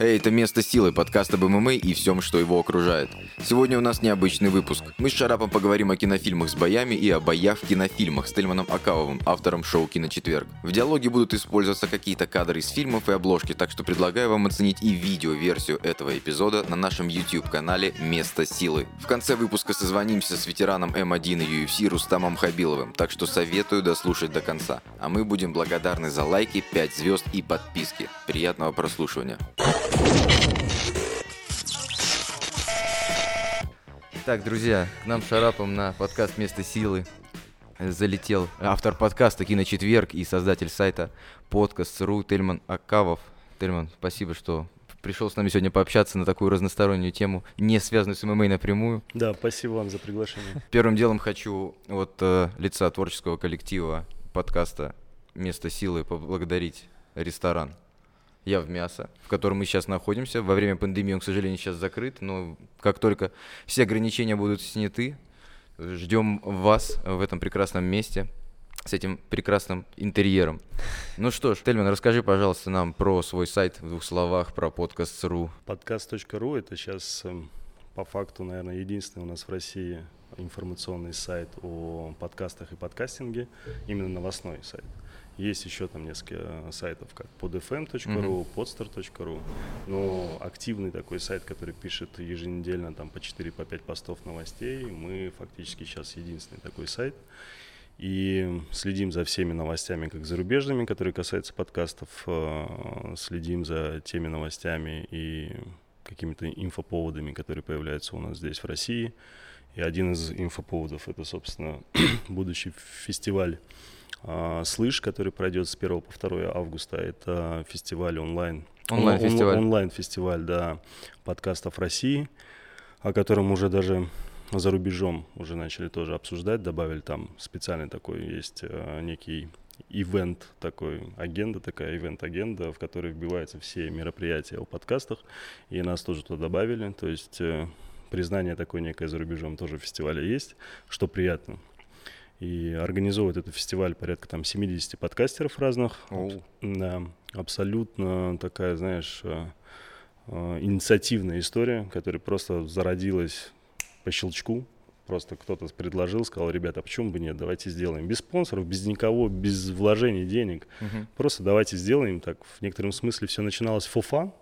Эй, это «Место силы», подкаст об ММА и всем, что его окружает. Сегодня у нас необычный выпуск. Мы с Шарапом поговорим о кинофильмах с боями и о боях в кинофильмах с Тельманом Акавовым, автором шоу «Киночетверг». В диалоге будут использоваться какие-то кадры из фильмов и обложки, так что предлагаю вам оценить и видео-версию этого эпизода на нашем YouTube-канале «Место силы». В конце выпуска созвонимся с ветераном М1 и UFC Рустамом Хабиловым, так что советую дослушать до конца. А мы будем благодарны за лайки, 5 звезд и подписки. Приятного прослушивания. Так, друзья, к нам Шарапом на подкаст «Место силы» залетел автор подкаста «Киночетверг» и создатель сайта подкаст.ру Тельман Акавов. Тельман, спасибо, что пришел с нами сегодня пообщаться на такую разностороннюю тему, не связанную с ММА напрямую. Да, спасибо вам за приглашение. Первым делом хочу от э, лица творческого коллектива подкаста «Место силы» поблагодарить ресторан я в мясо, в котором мы сейчас находимся. Во время пандемии он, к сожалению, сейчас закрыт, но как только все ограничения будут сняты, ждем вас в этом прекрасном месте с этим прекрасным интерьером. Ну что ж, Тельман, расскажи, пожалуйста, нам про свой сайт в двух словах, про подкаст.ру. Подкаст.ру – это сейчас эм, по факту, наверное, единственный у нас в России информационный сайт о подкастах и подкастинге, именно новостной сайт. Есть еще там несколько сайтов, как podfm.ru, mm-hmm. podstar.ru, но активный такой сайт, который пишет еженедельно там по 4-5 по постов новостей, мы фактически сейчас единственный такой сайт. И следим за всеми новостями, как зарубежными, которые касаются подкастов, э, следим за теми новостями и какими-то инфоповодами, которые появляются у нас здесь в России. И один из инфоповодов это, собственно, будущий фестиваль Слышь, который пройдет с 1 по 2 августа. Это фестиваль онлайн. Онлайн-фестиваль. Онлайн-фестиваль, да, подкастов России, о котором уже даже за рубежом уже начали тоже обсуждать, добавили там специальный такой есть э, некий ивент такой, агенда такая, ивент-агенда, в которой вбиваются все мероприятия о подкастах, и нас тоже туда добавили, то есть э, признание такое некое за рубежом тоже фестиваля есть, что приятно и организовывает этот фестиваль порядка там 70 подкастеров разных. Oh. Да, абсолютно такая, знаешь, э, э, инициативная история, которая просто зародилась по щелчку. Просто кто-то предложил, сказал, ребята, а почему бы нет, давайте сделаем. Без спонсоров, без никого, без вложений денег. Uh-huh. Просто давайте сделаем. Так в некотором смысле все начиналось фуфа,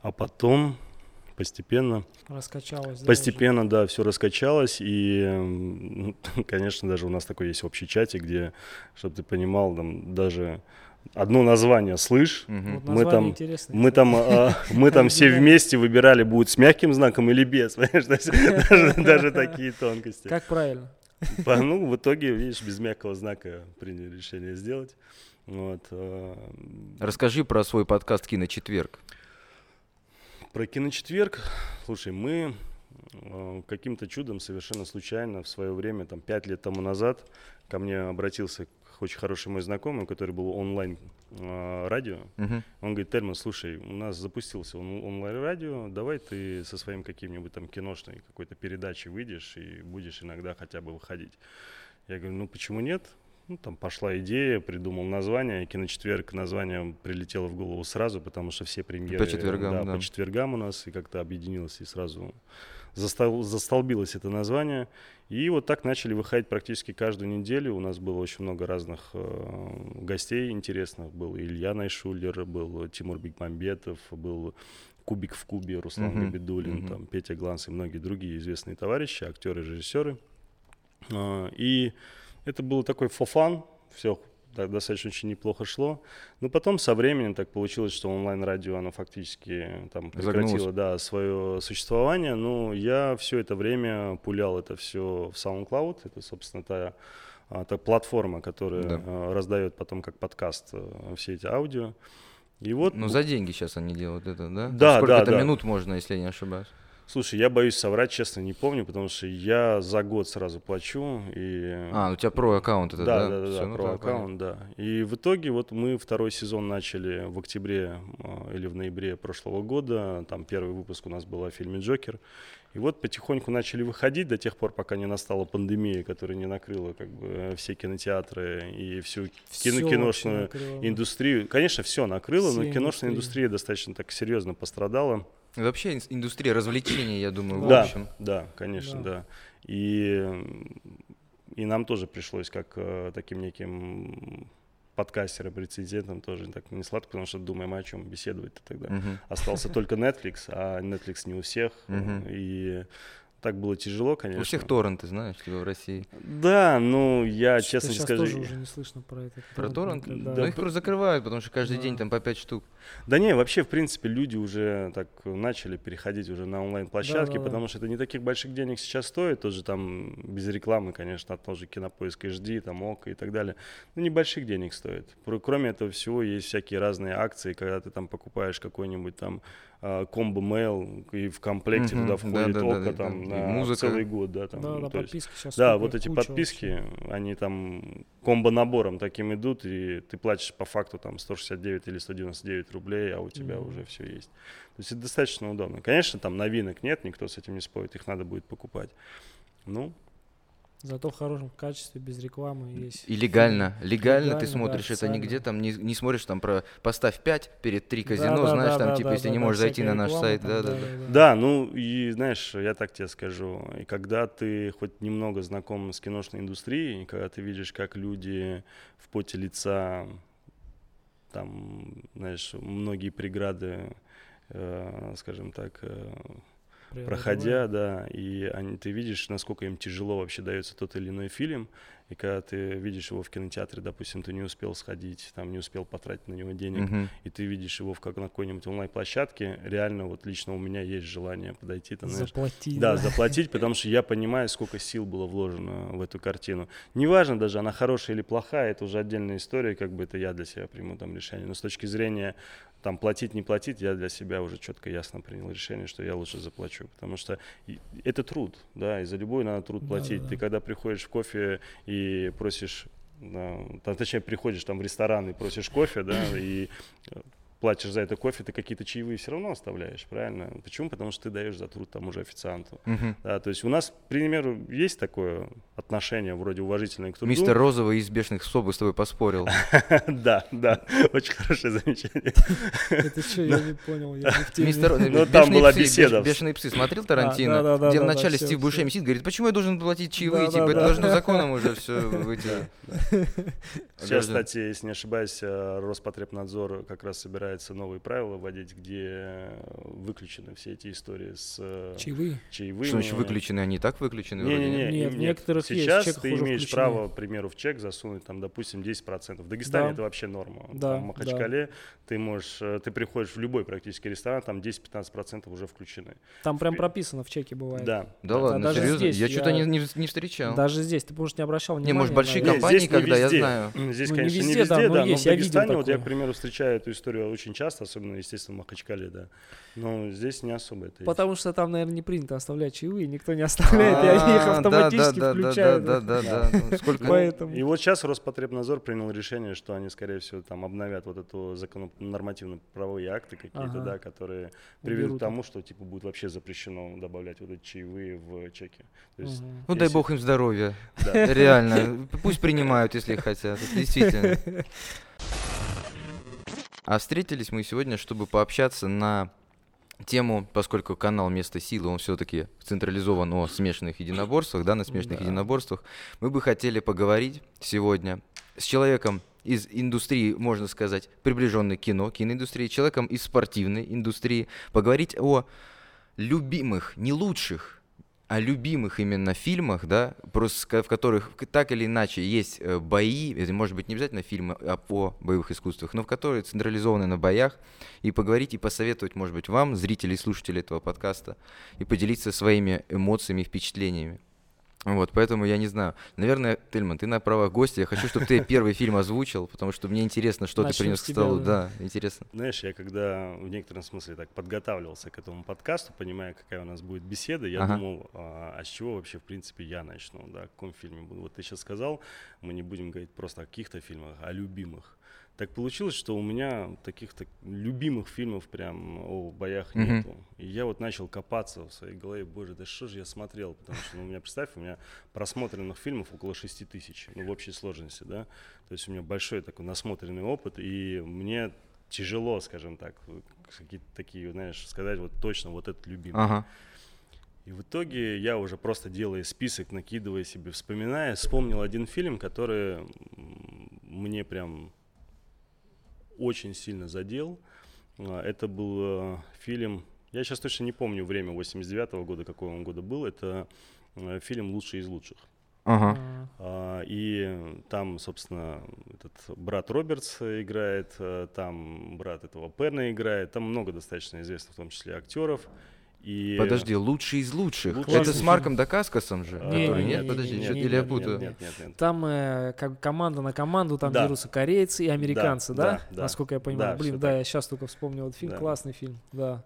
а потом постепенно... Раскачалось. Постепенно, да, да все раскачалось. И, конечно, даже у нас такой есть общий чатик, где, чтобы ты понимал, там даже одно название слышь, угу. вот мы там, мы там, а, мы там все вместе выбирали, будет с мягким знаком или без, даже, даже такие тонкости. Как правильно? Ну, в итоге, видишь, без мягкого знака приняли решение сделать. Вот. А, Расскажи про свой подкаст «Киночетверг». Про киночетверг, слушай, мы э, каким-то чудом совершенно случайно в свое время, там, пять лет тому назад, ко мне обратился очень хороший мой знакомый, который был онлайн э, радио. Uh-huh. Он говорит, Тельман, слушай, у нас запустился он, онлайн радио, давай ты со своим каким-нибудь там киношной какой-то передачей выйдешь и будешь иногда хотя бы выходить. Я говорю, ну почему нет? Ну, там пошла идея, придумал название. Киночетверг название прилетело в голову сразу, потому что все премьеры... По четвергам, да, да. по четвергам у нас, и как-то объединилось, и сразу застол, застолбилось это название. И вот так начали выходить практически каждую неделю. У нас было очень много разных э, гостей интересных. Был Илья Найшулер, был Тимур Бекмамбетов, был Кубик в Кубе, Руслан uh-huh. Габидулин, uh-huh. там, Петя Гланс и многие другие известные товарищи, актеры, режиссеры. Э, и это было такой фофан, все так достаточно очень неплохо шло. Но потом со временем так получилось, что онлайн-радио, оно фактически там прекратило да, свое существование. Но я все это время пулял это все в SoundCloud. Это, собственно, та, а, та платформа, которая да. А, раздает потом как подкаст э, все эти аудио. И вот... Ну, за деньги сейчас они делают это, да? Да, Сколько да, это да. минут можно, если я не ошибаюсь? Слушай, я боюсь соврать, честно, не помню, потому что я за год сразу плачу. И... А, у тебя про аккаунт это, да? Да, да, да, ну, про аккаунт, да. И в итоге вот мы второй сезон начали в октябре а, или в ноябре прошлого года. Там первый выпуск у нас был о фильме «Джокер». И вот потихоньку начали выходить до тех пор, пока не настала пандемия, которая не накрыла как бы все кинотеатры и всю кино киношную индустрию. Конечно, все накрыло, все но киношная индустрия. индустрия достаточно так серьезно пострадала. Вообще индустрия развлечений, я думаю, да, в общем. Да, конечно, да. да. И, и нам тоже пришлось как э, таким неким подкастером, рецензентом тоже так не сладко, потому что думаем, о чем беседовать-то тогда. Uh-huh. Остался только Netflix, а Netflix не у всех. Uh-huh. И так было тяжело, конечно. У всех торренты, знаешь, типа в России. Да, ну, я что честно скажу... тоже уже не слышно про это. Про торренты? Да. да. Ну, их просто закрывают, потому что каждый да. день там по пять штук. Да не, вообще, в принципе, люди уже так начали переходить уже на онлайн-площадки, да, да, потому да. что это не таких больших денег сейчас стоит, тоже там без рекламы, конечно, от тоже Кинопоиск HD, там ОК и так далее. Ну, небольших денег стоит. Кроме этого всего, есть всякие разные акции, когда ты там покупаешь какой-нибудь там комбо mail и в комплекте угу, туда входит да, да, око да, там да, на музыка. целый год, да, там. Да, да, подписки есть, сейчас. Да, вот эти подписки, вообще. они там комбо набором таким идут, и ты платишь по факту там 169 или 199 рублей, а у тебя угу. уже все есть. То есть это достаточно удобно. Конечно, там новинок нет, никто с этим не спорит, их надо будет покупать. Ну, Зато в хорошем качестве, без рекламы есть. И легально. Легально, легально ты смотришь да, это нигде там, не, не смотришь там про поставь 5 перед 3 казино, да, знаешь, да, там да, типа, да, если да, не можешь зайти на наш сайт. Там, да, да, да, да. Да, ну и знаешь, я так тебе скажу, и когда ты хоть немного знаком с киношной индустрией, и когда ты видишь, как люди в поте лица, там, знаешь, многие преграды, э, скажем так, э, проходя, да, и они, ты видишь, насколько им тяжело вообще дается тот или иной фильм, и когда ты видишь его в кинотеатре, допустим, ты не успел сходить, там не успел потратить на него денег, uh-huh. и ты видишь его в как на какой-нибудь онлайн-площадке, реально вот лично у меня есть желание подойти, там, знаешь, заплатить, да, да, заплатить, потому что я понимаю, сколько сил было вложено в эту картину. Неважно даже, она хорошая или плохая, это уже отдельная история, как бы это я для себя приму там решение. Но с точки зрения там платить, не платить, я для себя уже четко, ясно принял решение, что я лучше заплачу, потому что это труд, да, и за любой надо труд платить. Да, да. Ты когда приходишь в кофе и просишь там, точнее, приходишь там в ресторан и просишь кофе, да, и платишь за это кофе, ты какие-то чаевые все равно оставляешь, правильно? Почему? Потому что ты даешь за труд тому же официанту. Uh-huh. Да, то есть у нас, к примеру, есть такое отношение вроде уважительное к труду. Мистер Розовый из «Бешеных псов» бы с тобой поспорил. Да, да, очень хорошее замечание. Это что, я не понял, Мистер Ну там была беседа. «Бешеные псы» смотрел Тарантино? Где вначале Стив Бушеми сидит, говорит, почему я должен платить чаевые? Типа, это должно законом уже все выйти. Сейчас, кстати, если не ошибаюсь, э, Роспотребнадзор как раз собирает собирается новые правила вводить, где выключены все эти истории с э, чаевые. чаевыми. Что значит выключены? Они и так выключены? Не, не, не, нет, в некоторых Сейчас есть, ты имеешь включены. право, к примеру, в чек засунуть, там, допустим, 10%. В Дагестане да. это вообще норма. Да, там, в Махачкале да. ты можешь, э, ты приходишь в любой практически ресторан, там 10-15% уже включены. Там прям прописано в чеке бывает. Да. Да, да ладно, даже серьезно? Здесь я, я что-то не, не, не встречал. Даже здесь, ты, может, не обращал внимания. Не, может, большие компании, Нет, когда я знаю. Здесь, ну, конечно, не везде, да, но, есть, в Дагестане, вот я, к примеру, встречаю эту историю очень часто, особенно, естественно, в Махачкале, да. Но здесь не особо это Потому есть. что там, наверное, не принято оставлять чаевые, никто не оставляет, и они их а, автоматически включают. Да, да, да, да. Сколько? Поэтому. И вот сейчас Роспотребнадзор принял решение, что они, скорее всего, там обновят вот эту нормативно-правовые акты какие-то, да, которые приведут к тому, что типа будет вообще запрещено добавлять вот эти чаевые в чеки. Ну дай бог им здоровья. Реально. Пусть принимают, если хотят. Действительно. А встретились мы сегодня, чтобы пообщаться на тему, поскольку канал «Место силы», он все-таки централизован о смешанных единоборствах, да, на смешанных да. единоборствах, мы бы хотели поговорить сегодня с человеком из индустрии, можно сказать, приближенной к кино, киноиндустрии, человеком из спортивной индустрии, поговорить о любимых, не лучших, о любимых именно фильмах, да, просто в которых так или иначе есть э, бои, это может быть не обязательно фильмы а о боевых искусствах, но в которые централизованы на боях, и поговорить и посоветовать, может быть, вам, зрители и слушатели этого подкаста, и поделиться своими эмоциями и впечатлениями. Вот, поэтому я не знаю. Наверное, Тельман, ты на правах гостя. Я хочу, чтобы ты первый фильм озвучил, потому что мне интересно, что ты принес к столу. Да, интересно. Знаешь, я когда в некотором смысле так подготавливался к этому подкасту, понимая, какая у нас будет беседа, я ага. думал, а, а с чего вообще, в принципе, я начну, да, о каком фильме буду. Вот ты сейчас сказал, мы не будем говорить просто о каких-то фильмах, а о любимых. Так получилось, что у меня таких так любимых фильмов прям о боях mm-hmm. нету. И я вот начал копаться в своей голове, боже, да что же я смотрел? Потому что, ну, у меня, представь, у меня просмотренных фильмов около 6 тысяч, ну, в общей сложности, да. То есть у меня большой такой насмотренный опыт, и мне тяжело, скажем так, какие-то такие, знаешь, сказать вот точно вот этот любимый. Ага. И в итоге я уже просто делая список, накидывая себе, вспоминая, вспомнил один фильм, который мне прям очень сильно задел. А, это был э, фильм, я сейчас точно не помню время 89 -го года, какого он года был. Это э, фильм «Лучший из лучших». Ага. А, и там, собственно, этот брат Робертс играет, э, там брат этого Перна играет, там много достаточно известных, в том числе актеров. И... Подожди, лучший из лучших. Лучший Это с Марком Дакаскасом же? Не, который... не, нет, не, подожди, не, не, или я путаю? Нет, нет, нет, Там э, как команда на команду, там да. дерутся корейцы и американцы, да? да? да Насколько я понимаю. Да, Блин, да, так. я сейчас только вспомнил этот фильм, да. классный фильм, да.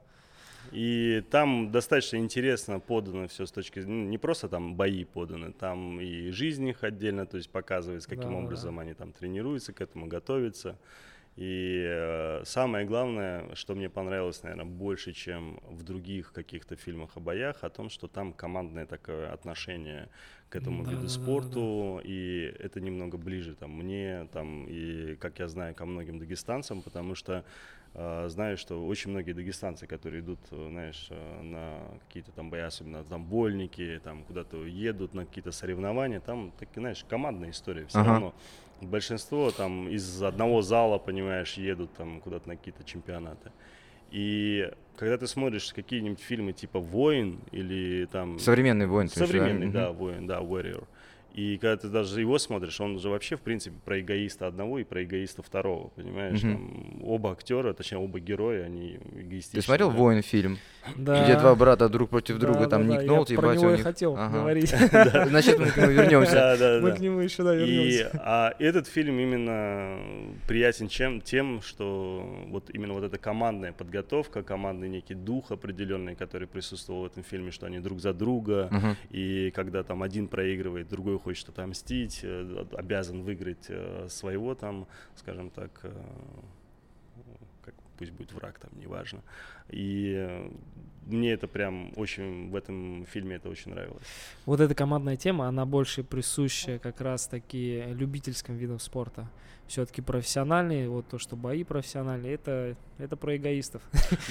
И там достаточно интересно подано все с точки зрения, ну, не просто там бои поданы, там и жизнь их отдельно, то есть показывается, каким да, образом да. они там тренируются к этому, готовятся. И э, самое главное, что мне понравилось, наверное, больше, чем в других каких-то фильмах о боях, о том, что там командное такое отношение к этому да, виду спорту, да, да. и это немного ближе там мне, там и, как я знаю, ко многим дагестанцам, потому что э, знаю, что очень многие дагестанцы, которые идут, э, знаешь, э, на какие-то там бои, особенно там больники, там куда-то едут на какие-то соревнования, там, так, знаешь, командная история все ага. равно большинство там из одного зала, понимаешь, едут там куда-то на какие-то чемпионаты. И когда ты смотришь какие-нибудь фильмы типа «Воин» или там... Современный «Воин». Современный, да, да «Воин», да, «Warrior». И когда ты даже его смотришь, он же вообще, в принципе, про эгоиста одного и про эгоиста второго, понимаешь? Mm-hmm. Там оба актера, точнее, оба героя, они эгоистичны. Ты смотрел да? «Воин» фильм? Да. Где два брата друг против друга, да, там да, Ник Нолти и батя у них... хотел ага. говорить. Значит, мы к нему вернемся. Да, да, мы к нему еще, да, вернемся. И а этот фильм именно приятен чем, тем, что вот именно вот эта командная подготовка, командный некий дух определенный, который присутствовал в этом фильме, что они друг за друга, и когда там один проигрывает, другой хочет отомстить, э, обязан выиграть э, своего там, скажем так, э, как пусть будет враг там, неважно. И мне это прям очень в этом фильме это очень нравилось. Вот эта командная тема, она больше присуща как раз таки любительским видам спорта все-таки профессиональные, вот то, что бои профессиональные, это, это про эгоистов.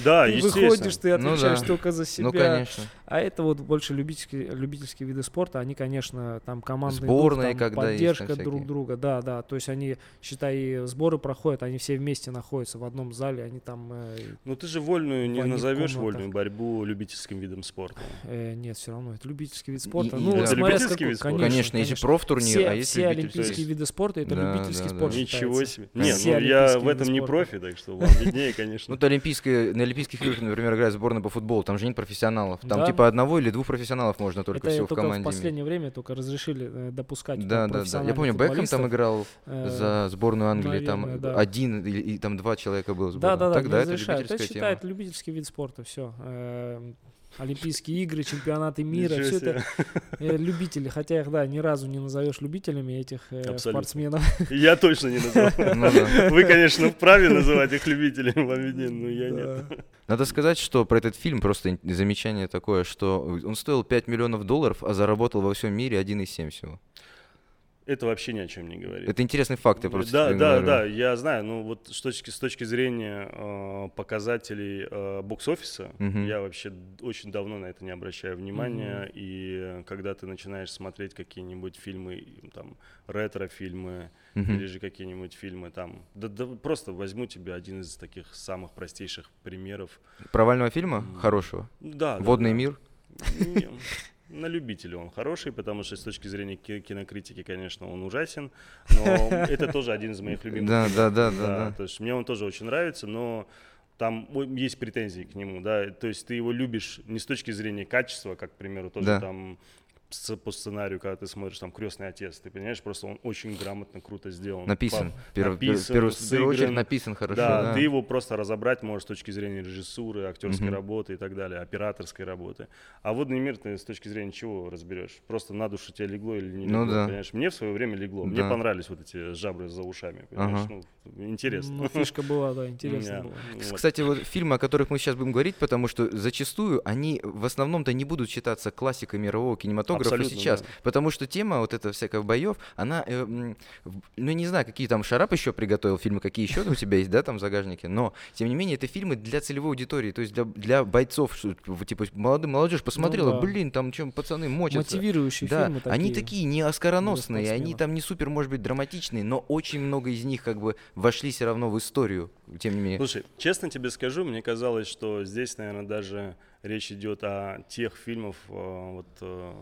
Да, ты естественно. выходишь, ты ну отвечаешь ну, да. только за себя. Ну, конечно. А это вот больше любительские, любительские виды спорта, они, конечно, там командные Сборные, дух, там, когда поддержка есть, друг друга, да, да, то есть они, считай, сборы проходят, они все вместе находятся в одном зале, они там... Э, ну ты же вольную не назовешь вольную борьбу любительским видом спорта. Э, нет, все равно, это любительский вид спорта. И, ну, да. вот любительский какой, вид спорта? Конечно, конечно, если профтурнир, все, а если Все олимпийские виды спорта, это да, любительский да, спорт да. Ничего себе. Нет, ну я в этом не профи, так что вам виднее, конечно. Ну, то олимпийские, на Олимпийских играх, например, играет сборная по футболу, там же нет профессионалов. Там типа одного или двух профессионалов можно только всего в команде. в последнее время только разрешили э, допускать Да, да, да. Я помню, Бекхэм там играл э, за сборную Англии, там один и там два человека было Да, да, да, Тогда это любительская тема. Это считает любительский вид спорта, все. Олимпийские игры, чемпионаты мира, все это э, любители, хотя их, да, ни разу не назовешь любителями этих э, спортсменов. Я точно не назову. Ну Вы, конечно, вправе называть их любителями, вам виднее, но я нет. Надо сказать, что про этот фильм просто замечание такое, что он стоил 5 миллионов долларов, а заработал во всем мире 1,7 всего это вообще ни о чем не говорит. Это интересный факт, я просто Да, да, говорю. да, я знаю. Ну вот с точки, с точки зрения э, показателей э, бокс-офиса, угу. я вообще очень давно на это не обращаю внимания. Угу. И когда ты начинаешь смотреть какие-нибудь фильмы, там, ретро-фильмы, угу. или же какие-нибудь фильмы там, да, да просто возьму тебе один из таких самых простейших примеров. Провального фильма? Хорошего? Да. «Водный да, мир»? На любителя он хороший, потому что с точки зрения кинокритики, конечно, он ужасен, но это тоже один из моих любимых. Да, да, да, да. То есть мне он тоже очень нравится, но там есть претензии к нему, да, то есть ты его любишь не с точки зрения качества, как, к примеру, тоже там по сценарию, когда ты смотришь там «Крестный отец», ты понимаешь, просто он очень грамотно, круто сделан. Написан. По, написан, пер, в первую очередь написан хорошо. Да, да, ты его просто разобрать можешь с точки зрения режиссуры, актерской угу. работы и так далее, операторской работы. А «Водный мир» ты с точки зрения чего разберешь? Просто на душу тебе легло или не ну легло, ну, да. понимаешь? Мне в свое время легло. Да. Мне понравились вот эти жабры за ушами, понимаешь? Ага. Ну, интересно. Ну, фишка была, да, интересно было. Кстати, вот фильмы, о которых мы сейчас будем говорить, потому что зачастую они в основном-то не будут считаться классикой мирового кинематографа Абсолютно, сейчас. Да. Потому что тема вот эта всякая боев, она, э, ну не знаю, какие там Шарап еще приготовил фильмы, какие еще у тебя есть, да, там в загажнике, но тем не менее это фильмы для целевой аудитории, то есть для, для бойцов, что, типа молодым молодежь посмотрела, ну, да. блин, там чем пацаны мочатся. Мотивирующие да, фильмы такие. Они такие не оскароносные, они там не супер, может быть, драматичные, но очень много из них как бы вошли все равно в историю, тем не менее. Слушай, честно тебе скажу, мне казалось, что здесь, наверное, даже речь идет о тех фильмах, э, вот э,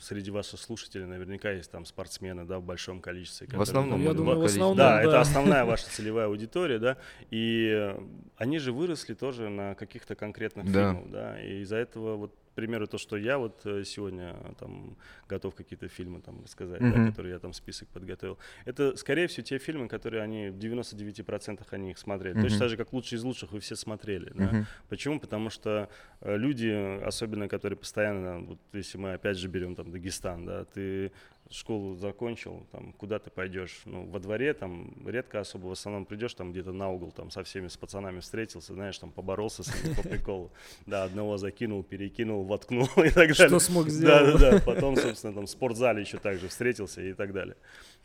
среди ваших слушателей наверняка есть там спортсмены, да, в большом количестве. В основном, я думаю, в основном, да, да, это основная ваша целевая аудитория, да, и они же выросли тоже на каких-то конкретных да. фильмах, да, и из-за этого вот примеру, то, что я вот э, сегодня там готов какие-то фильмы там рассказать, mm-hmm. да, которые я там список подготовил, это, скорее всего, те фильмы, которые они в 99% они их смотрели. Mm-hmm. Точно так же, как «Лучшие из лучших» вы все смотрели. Mm-hmm. Почему? Потому что э, люди, особенно которые постоянно, вот если мы опять же берем там Дагестан, да, ты школу закончил, там, куда ты пойдешь? Ну, во дворе там редко особо, в основном придешь там где-то на угол, там, со всеми, с пацанами встретился, знаешь, там, поборолся с ними по приколу. Да, одного закинул, перекинул, воткнул и так далее. Что смог сделать. Да, да, да. Потом, собственно, там, в спортзале еще также встретился и так далее.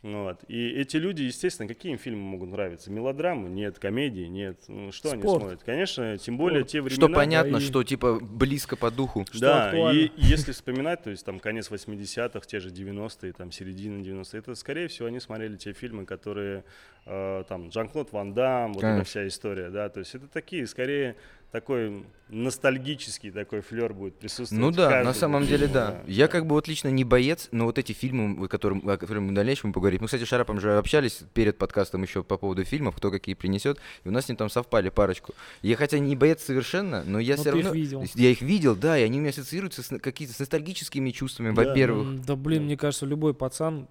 Вот. И эти люди, естественно, какие им фильмы могут нравиться? Мелодрамы? Нет. Комедии? Нет. Ну, что Спорт. они смотрят? Конечно, тем более Спорт. те времена... Что понятно, и... что типа близко по духу. Да, и если вспоминать, то есть там конец 80-х, те же 90-е, там середина 90-е, это, скорее всего, они смотрели те фильмы, которые э, там Жан-Клод Ван Дам, вот Конечно. эта вся история, да, то есть это такие, скорее, такой ностальгический такой флер будет присутствовать. Ну да, на самом деле да. да. Я как бы вот лично не боец, но вот эти фильмы, которым, о которых мы в дальнейшем поговорим. Мы, кстати, с Шарапом же общались перед подкастом еще по поводу фильмов, кто какие принесет, и у нас с ним там совпали парочку. Я хотя не боец совершенно, но я но все равно... Их видел. Я их видел, да, и они у меня ассоциируются с какими-то с ностальгическими чувствами, да. во-первых. Да блин, мне кажется, любой пацан,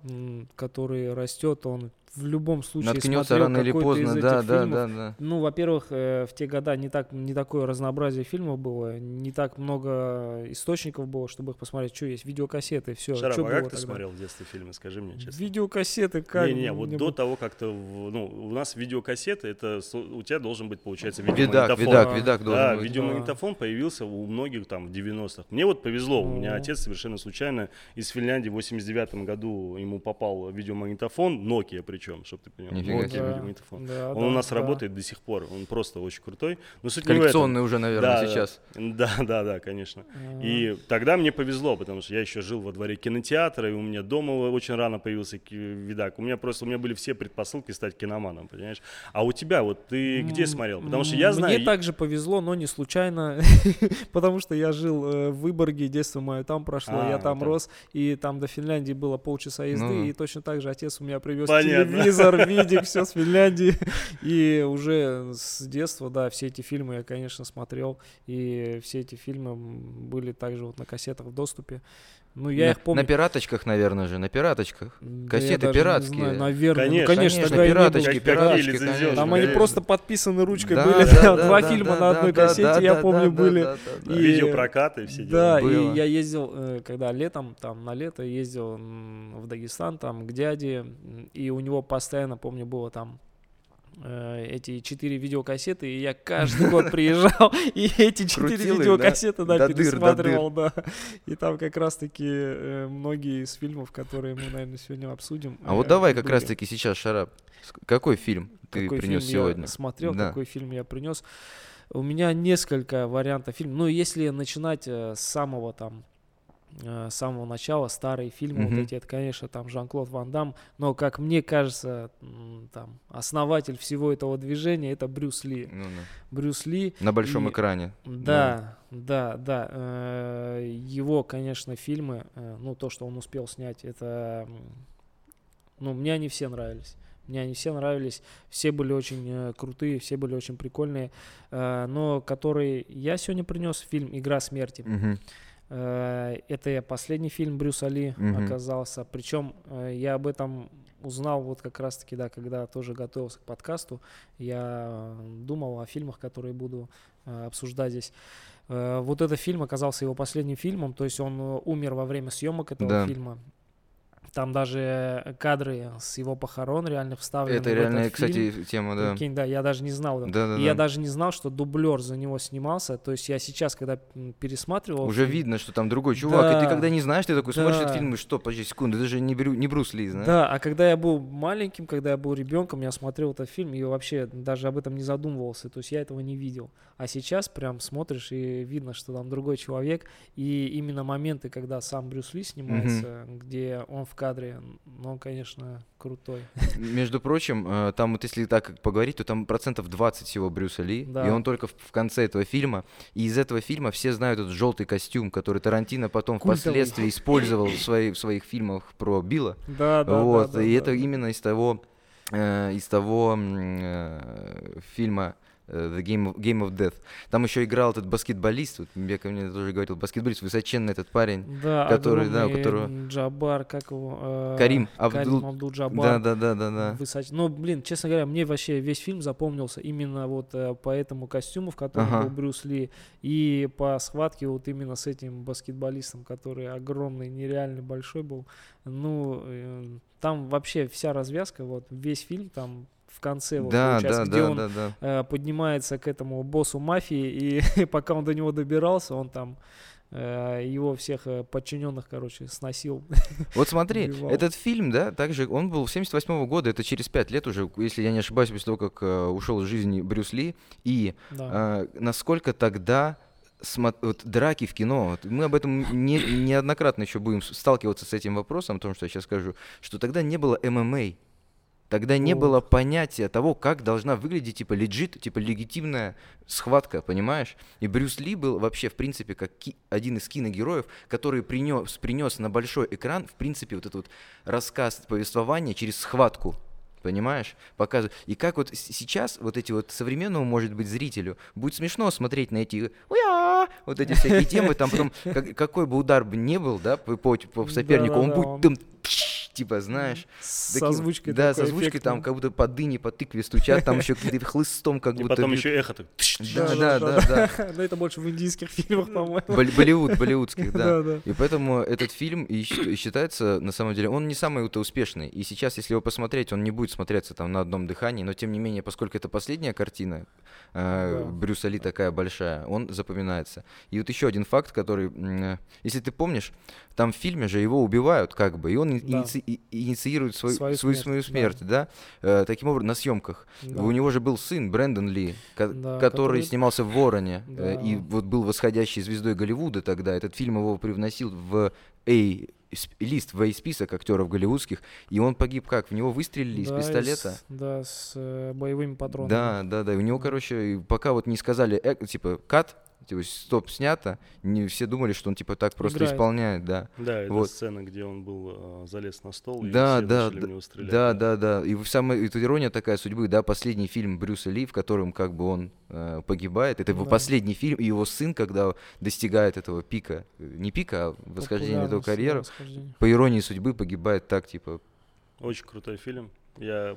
который растет, он в любом случае Наткнется рано или поздно, из да, да, да, да. Ну, во-первых, э, в те года не так не такое разнообразие фильмов было, не так много источников было, чтобы их посмотреть. Что есть? Видеокассеты, все. Шарап, а как ты смотрел в детстве фильмы? Скажи мне честно. Видеокассеты как? Не, не, вот до того, как то, ну, у нас видеокассеты, это у тебя должен быть, получается, видеомагнитофон. Видак, видак, видак должен да, быть. видеомагнитофон появился у многих там в 90-х. Мне вот повезло, у меня отец совершенно случайно из Финляндии в 89 году ему попал видеомагнитофон, Nokia причем, чтобы ты понял. Нифига себе. видеомагнитофон. Да, он да, у нас да. работает до сих пор, он просто очень крутой. Но суть Коллекционный уже, наверное, да, сейчас. Да, да, да, конечно. Mm-hmm. И тогда мне повезло, потому что я еще жил во дворе кинотеатра, и у меня дома очень рано появился видак. У меня просто, у меня были все предпосылки стать киноманом, понимаешь? А у тебя вот ты mm-hmm. где смотрел? Потому что я знаю... Мне также повезло, но не случайно, потому что я жил э, в Выборге, детство мое там прошло, а, я там рос, и там до Финляндии было полчаса езды, ну. и точно так же отец у меня привез телевизор, видик, все с Финляндии. И уже с детства, да, все эти фильмы я, конечно, смотрел. И все эти фильмы были также вот на кассетах в доступе. Ну, я на, их помню. На пираточках, наверное же, на пираточках. Да Кассеты пиратские. Знаю, наверное. Конечно, ну, конечно, конечно пираточки, пираточки, конечно. Там они просто подписаны ручкой да, были. Да, Два да, фильма да, на одной да, кассете, да, я помню, да, были. Да, да. И, Видеопрокаты все Да, было. и я ездил, э, когда летом, там, на лето ездил в Дагестан, там, к дяде, и у него постоянно, помню, было там эти четыре видеокассеты, и я каждый год приезжал, и эти четыре видеокассеты, да, пересматривал, да. И там как раз-таки э, многие из фильмов, которые мы, наверное, сегодня обсудим. А вот э, давай как раз-таки сейчас, Шарап, какой фильм ты принес сегодня? смотрел, какой фильм я принес. У меня несколько вариантов фильмов. Ну, если начинать с самого там Э, с самого начала старые фильмы, mm-hmm. вот эти, это, конечно, там Жан-Клод Ван Дам, но, как мне кажется, там основатель всего этого движения это Брюс Ли. Ну, да. Брюс Ли. На большом и, экране. Да, да, да. да э, его, конечно, фильмы, э, ну, то, что он успел снять, это, ну, мне они все нравились. Мне они все нравились, все были очень э, крутые, все были очень прикольные. Э, но который я сегодня принес фильм «Игра смерти». Угу. Э, это последний фильм Брюса Ли mm-hmm. оказался. Причем э, я об этом узнал вот как раз-таки, да, когда тоже готовился к подкасту. Я думал о фильмах, которые буду э, обсуждать здесь. Вот этот фильм оказался его последним фильмом, то есть он умер во время съемок этого да. фильма. Там даже кадры с его похорон реально вставлены. Это реальная, кстати, тема, да. Прикинь, да, я даже не знал. Да, да, да. я даже не знал, что дублер за него снимался. То есть я сейчас, когда пересматривал... Уже фильм, видно, что там другой чувак. Да, и ты когда не знаешь, ты такой да. смотришь этот фильм, и что, подожди секунду, это же не, Брю, не Брюс Ли, знаешь? Да, а когда я был маленьким, когда я был ребенком, я смотрел этот фильм и вообще даже об этом не задумывался. То есть я этого не видел. А сейчас прям смотришь и видно, что там другой человек. И именно моменты, когда сам Брюс Ли снимается, mm-hmm. где он в кадре, но он, конечно, крутой. Между прочим, э, там вот если так поговорить, то там процентов 20 всего Брюса Ли, да. и он только в, конце этого фильма. И из этого фильма все знают этот желтый костюм, который Тарантино потом Культовый. впоследствии использовал в, своей, в своих фильмах про Билла. Да, да, вот, да, да, и да. это именно из того, э, из того э, фильма The Game of, Game of Death. Там еще играл этот баскетболист, вот Бека мне тоже говорил, баскетболист, высоченный этот парень, да, который, да, у которого... Джабар, как его? Э, Карим Абдул... Абдул Джабар. Да, да, да, да, да. Высоч... Ну, блин, честно говоря, мне вообще весь фильм запомнился именно вот э, по этому костюму, в котором ага. был Брюс Ли, и по схватке вот именно с этим баскетболистом, который огромный, нереальный, большой был. Ну, э, там вообще вся развязка, вот весь фильм там в конце, вот, да, да, где да, он да, да. Э, поднимается к этому боссу мафии, и пока он до него добирался, он там э, его всех э, подчиненных, короче, сносил. Вот смотри, этот фильм, да, также он был 78 -го года, это через 5 лет уже, если я не ошибаюсь, после того, как э, ушел из жизни Брюс Ли, и да. э, насколько тогда вот драки в кино, вот мы об этом не, неоднократно еще будем сталкиваться с этим вопросом, о том, что я сейчас скажу, что тогда не было ММА, Тогда не было понятия того, как должна выглядеть, типа, легит, типа, легитимная схватка, понимаешь? И Брюс Ли был вообще, в принципе, как ки- один из киногероев, который принес, принес на большой экран, в принципе, вот этот вот рассказ, повествования через схватку, понимаешь? Показывает. И как вот сейчас вот эти вот современному, может быть, зрителю будет смешно смотреть на эти Уя! вот эти всякие темы, там потом как, какой бы удар бы не был, да, по, по, по сопернику, он будет там типа, знаешь. С таким, озвучкой Да, с озвучкой там как будто по дыне, по тыкве стучат, там еще какие-то хлыстом как будто... И потом еще эхо так... Да, да, да. Но это больше в индийских фильмах, по-моему. Болливуд, болливудских, да. И поэтому этот фильм считается, на самом деле, он не самый успешный. И сейчас, если его посмотреть, он не будет смотреться там на одном дыхании, но тем не менее, поскольку это последняя картина э, Брюса Ли такая большая, он запоминается. И вот еще один факт, который, если ты помнишь, там в фильме же его убивают как бы, и он да. иници- инициирует свой, свою, свою, смерть, свою смерть, да, да? Э, таким образом, на съемках. Да. У него же был сын Брэндон Ли, ко- да, который, который снимался в «Вороне», да. э, и вот был восходящей звездой Голливуда тогда. Этот фильм его привносил в A лист в A-список актеров голливудских, и он погиб как? В него выстрелили да, из пистолета? С, да, с э, боевыми патронами. Да, да, да. У него, короче, пока вот не сказали, э, типа, кат, типа, стоп, снято, не все думали, что он типа так просто Играет. исполняет, да. Да, это вот. сцена, где он был, э, залез на стол, да, и все да, да, в него стрелять. Да, да, да, и самая это ирония такая судьбы, да, последний фильм Брюса Ли, в котором как бы он э, погибает, это его последний фильм, и его сын, когда достигает этого пика, не пика, а восхождения этого карьеры, по иронии судьбы погибает так, типа. Очень крутой фильм. Я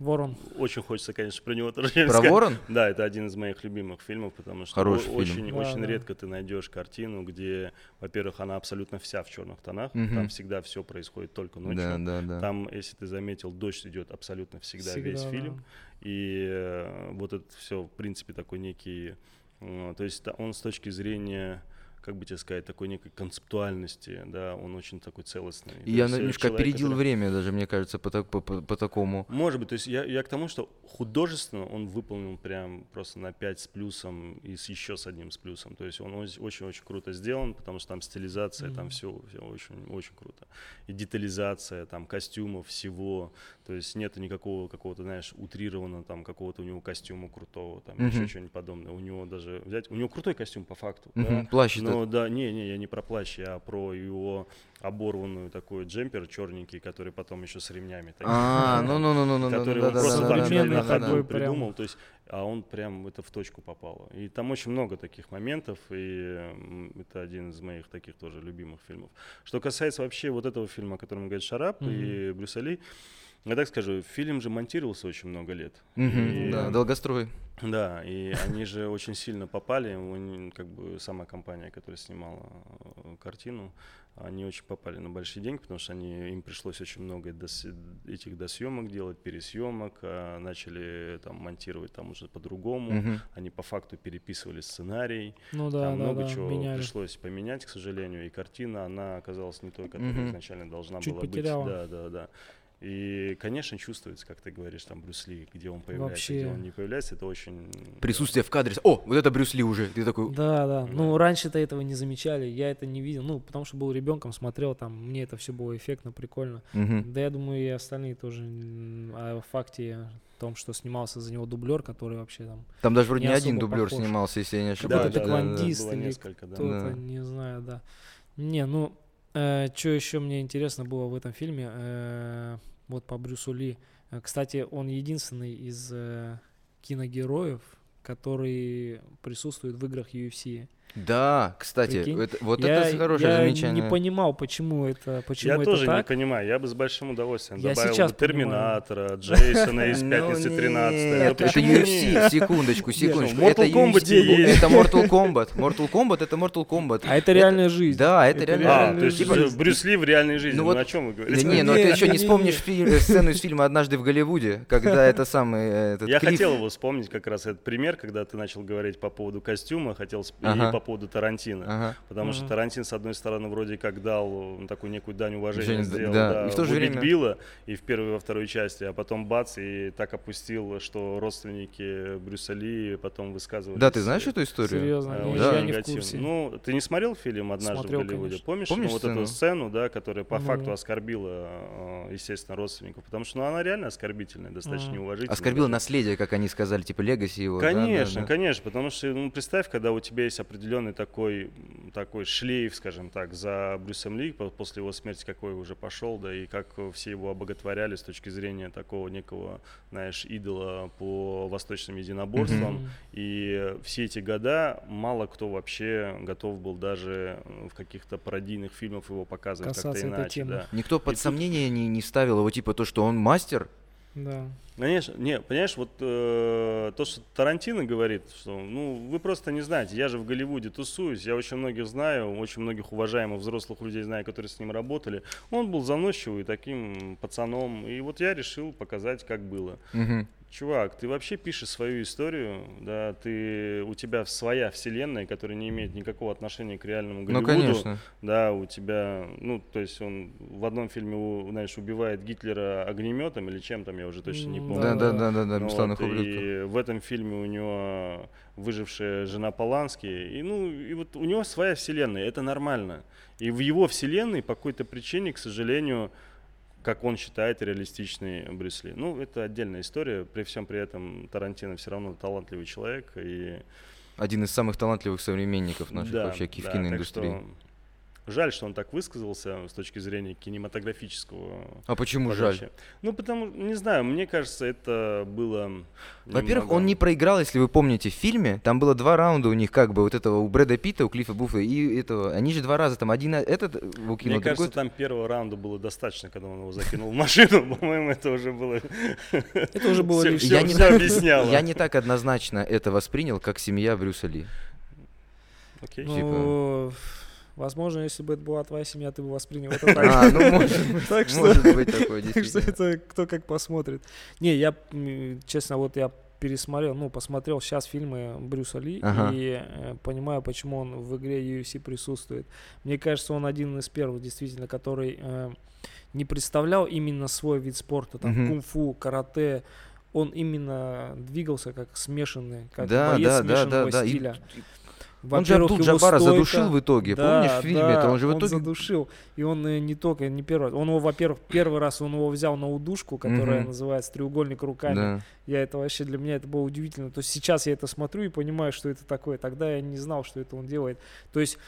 Ворон. Очень хочется, конечно, про него тоже Про сказать. Ворон? Да, это один из моих любимых фильмов, потому что Хороший очень, фильм. очень да, редко ты найдешь картину, где, во-первых, она абсолютно вся в черных тонах, угу. там всегда все происходит только ночью. Да, да, да. Там, если ты заметил, дождь идет абсолютно всегда, всегда весь да. фильм. И э, вот это все, в принципе, такой некий... Э, то есть он с точки зрения как бы тебе сказать, такой некой концептуальности, да, он очень такой целостный. И я немножко человек, опередил который... время даже, мне кажется, по, по, по, по такому. Может быть, то есть я, я к тому, что художественно он выполнен прям просто на 5 с плюсом и с еще с одним с плюсом, то есть он очень-очень круто сделан, потому что там стилизация, mm-hmm. там все, все очень-очень круто. И детализация, там, костюмов, всего, то есть нет никакого какого-то, знаешь, утрированного там какого-то у него костюма крутого, там, mm-hmm. еще что-нибудь подобное. У него даже взять, у него крутой костюм по факту, mm-hmm. да? Плащ но да, не, не, я не про плащ, я про его оборванную такой джемпер черненький, который потом еще с ремнями. А, ну, ну, ну, ну, который он просто так на ходу придумал. То есть а он прям это в точку попало. И там очень много таких моментов, и это один из моих таких тоже любимых фильмов. Что касается вообще вот этого фильма, о котором говорит Шарап и Брюссель я так скажу, фильм же монтировался очень много лет. Mm-hmm, и, да, долгострой. Да, и они же очень сильно попали, как бы сама компания, которая снимала э, картину, они очень попали на большие деньги, потому что они, им пришлось очень много дос, этих досъемок делать, пересъемок, а начали там монтировать там уже по-другому, угу. они по факту переписывали сценарий, ну, да, там да, много да, чего меняли. пришлось поменять, к сожалению, и картина, она оказалась не той, которая угу. изначально должна Чуть была потеряла. быть. Да, да, да. И, конечно, чувствуется, как ты говоришь, там Брюс Ли, где он появляется, Вообще... где он не появляется, это очень... Присутствие в кадре. О, вот это Брюс Ли уже. Ты такой... Да, да. Ну, раньше-то этого не замечали, я это не видел. Ну, потому что был ребенком, смотрел, там, мне это все было эффектно, прикольно. Угу. Да, я думаю, и остальные тоже о факте о том, что снимался за него дублер, который вообще там... Там даже вроде не, не один дублер похож. снимался, если я не ошибаюсь. Какой-то да, тэквондист да, да, или кто-то, да. не знаю, да. Не, ну, э, что еще мне интересно было в этом фильме... Э, вот по Брюсу Ли. Э, кстати, он единственный из э, киногероев, который присутствует в играх UFC. Да, кстати, это, вот я, это хорошее я замечание. Я не понимал, почему это, почему я это тоже так. не понимаю, я бы с большим удовольствием я добавил сейчас бы Терминатора, Джейсона из ну «Пятницы 13». Нет, это UFC, секундочку, секундочку. Mortal Kombat есть. Это Mortal Kombat. Mortal Kombat — это Mortal Kombat. А это реальная жизнь. Да, это реальная жизнь. А, то есть Брюс Ли в реальной жизни, ну, ну о чем вы говорите? Не, но ты еще не вспомнишь сцену из фильма «Однажды в Голливуде», когда это самый Я хотел его вспомнить как раз этот пример, когда ты начал говорить по поводу костюма, хотел и по поводу Тарантино. Потому что Тарантин, с одной стороны, вроде как дал ну, такую некую дань уважения, сделал, да, и в то же время... Билла и в первой и во второй части, а потом бац, и так опустил, что родственники Брюса Ли потом высказывали. Да, ты знаешь эту историю? Серьезно, э, да. я не в курсе. Ну, ты не смотрел фильм «Однажды Смотрел, в Голливуде»? Конечно. Помнишь, Помнишь ну, вот эту сцену, да, которая по Ну. факту оскорбила, э, естественно, родственников? Потому что ну, она реально оскорбительная, достаточно Ага. неуважительная. Оскорбил даже. наследие, как они сказали, типа легаси его. да, да, Конечно, да. конечно, потому что, ну, представь, когда у тебя есть определенный такой, такой шлейф, скажем так, за Брюсом Ли, по- после его смерти какой уже пошел, да, и как все его обоготворяли с точки зрения такого некого, знаешь, идола по восточным единоборствам. Мгм. И все эти года мало кто вообще готов был даже в каких-то пародийных фильмах его показывать как-то иначе, да. Никто под И тут- сомнение не, не ставил его, типа, то, что он мастер. Да. Конечно, не, понимаешь, вот э, то, что Тарантино говорит, что, ну, вы просто не знаете, я же в Голливуде тусуюсь, я очень многих знаю, очень многих уважаемых взрослых людей знаю, которые с ним работали. Он был заносчивый таким пацаном, и вот я решил показать, как было. Мгм. Чувак, ты вообще пишешь свою историю, да, ты, у тебя своя вселенная, которая не имеет никакого отношения к реальному Ну, Голливуду. конечно. Да, у тебя, ну, то есть он в одном фильме, знаешь, убивает Гитлера огнеметом или чем там, я уже точно не помню. Да, да, да, да, да, Ну бесславных вот, и в этом фильме у него выжившая жена Полански. И, ну, и вот у него своя вселенная, это нормально. И в его вселенной по какой-то причине, к сожалению, как он считает, реалистичный Брюс Ли. Ну, это отдельная история. При всем при этом Тарантино все равно талантливый человек. И Один из самых талантливых современников наших да, вообще в да, киноиндустрии. так что Жаль, что он так высказался с точки зрения кинематографического. А почему жаль? подачи. Ну, потому, не знаю, мне кажется, это было... Во-первых, немного- он не проиграл, если вы помните, в фильме. Там было два раунда у них, как бы, вот этого у Брэда Питта, у Клиффа Буффа и этого. Они же два раза там один этот выкинул, Мне кажется, там первого раунда было достаточно, когда он его закинул в машину. По-моему, это уже было... Это уже было я, не я не так однозначно это воспринял, как семья Брюса Ли. Окей. Ну, возможно, если бы это была твоя семья, ты бы воспринял это так. А, ну может быть, Так что- может быть такое, Так что это кто как посмотрит. Не, я, честно, вот я пересмотрел, ну, посмотрел сейчас фильмы Брюса Ли Ага. и э, понимаю, почему он в игре UFC присутствует. Мне кажется, он один из первых, действительно, который э, не представлял именно свой вид спорта, там, Мгм. кунг-фу, карате. Он именно двигался как смешанный, как Да, боец да, смешанного да, да. И стиля. Он же Абдул Джабара стойка- задушил в итоге. Да, Помнишь в фильме? да, Это он же в он итоге... задушил. И он э, не только, не первый. Он его, во-первых, первый раз он его взял на удушку, которая Мгм. называется треугольник руками. Да. Я это вообще для меня это было удивительно. То есть сейчас я это смотрю и понимаю, что это такое. Тогда я не знал, что это он делает. То есть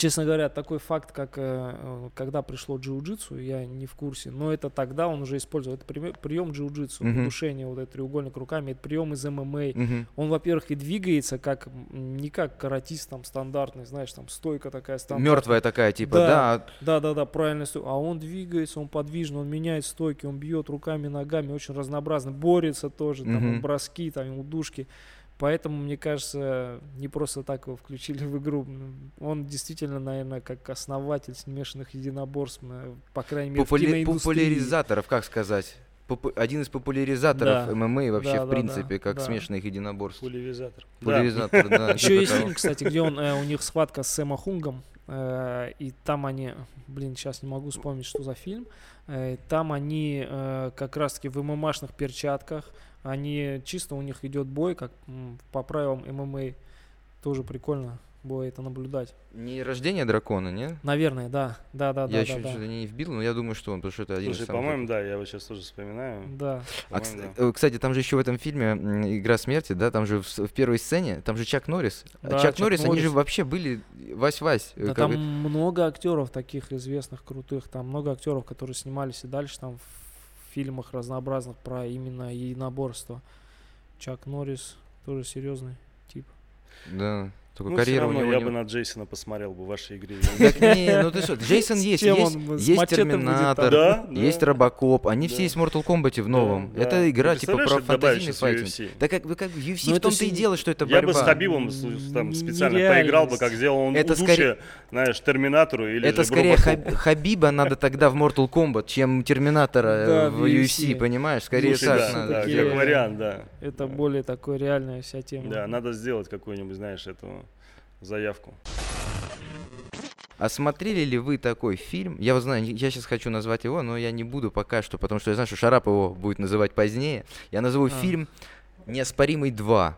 Честно говоря, такой факт, как э, когда пришло джиу-джитсу, я не в курсе, но это тогда он уже использовал. Это прием джиу-джитсу, uh-huh. душение, вот этот треугольник руками, это прием из ММА. Uh-huh. Он, во-первых, и двигается как не как каратист там стандартный, знаешь, там стойка такая стандартная. Мертвая такая, типа, да. Да, да, да, да правильно. А он двигается, он подвижный, он меняет стойки, он бьет руками, ногами, очень разнообразно, борется тоже, uh-huh. там, броски, там, удушки. Поэтому, мне кажется, не просто так его включили в игру. Он действительно, наверное, как основатель смешанных единоборств, по крайней мере, Популя- в Популяризаторов, как сказать? Один из популяризаторов да. ММА вообще, да, в принципе, да, как да. смешанных единоборств. Популяризатор. Популяризатор, да. Еще есть фильм, кстати, где он, э, у них схватка с Сэма Хунгом, э, и там они, блин, сейчас не могу вспомнить, что за фильм, э, там они как раз-таки в ММАшных перчатках, они чисто у них идет бой, как по правилам ММА. Тоже прикольно было это наблюдать. Не рождение дракона, не? Наверное, да. Да, да, я да. Я еще да, что-то не вбил, но я думаю, что он, потому что это один Слушай, из самых... по-моему, да, я его сейчас тоже вспоминаю. Да. А, да. кстати, там же еще в этом фильме «Игра смерти», да, там же в, в первой сцене, там же Чак Норрис. Да, Чак, Чак Норрис, Норрис, они же вообще были Вась-Вась. Да, там бы... много актеров таких известных, крутых, там много актеров, которые снимались и дальше там в фильмах разнообразных про именно единоборство. Чак Норрис тоже серьезный тип. Да. Только ну, карьера равно, у него я не... бы на Джейсона посмотрел бы в вашей игре. Так не, ну ты что, Джейсон есть, есть, есть Терминатор, есть Робокоп, они все есть в Mortal Kombat в новом. Это игра типа про фантазийный файтинг. Да как как UFC в том-то и дело, что это борьба. Я бы с Хабибом там специально поиграл бы, как сделал он это скорее, знаешь, Терминатору или Это скорее Хабиба надо тогда в Mortal Kombat, чем Терминатора в UFC, понимаешь? Скорее так надо. Как вариант, да. Это более такой реальная вся тема. Да, надо сделать какую-нибудь, знаешь, эту заявку. А смотрели ли вы такой фильм? Я вот знаю, я сейчас хочу назвать его, но я не буду пока что, потому что я знаю, что Шарап его будет называть позднее. Я назову а. фильм «Неоспоримый 2»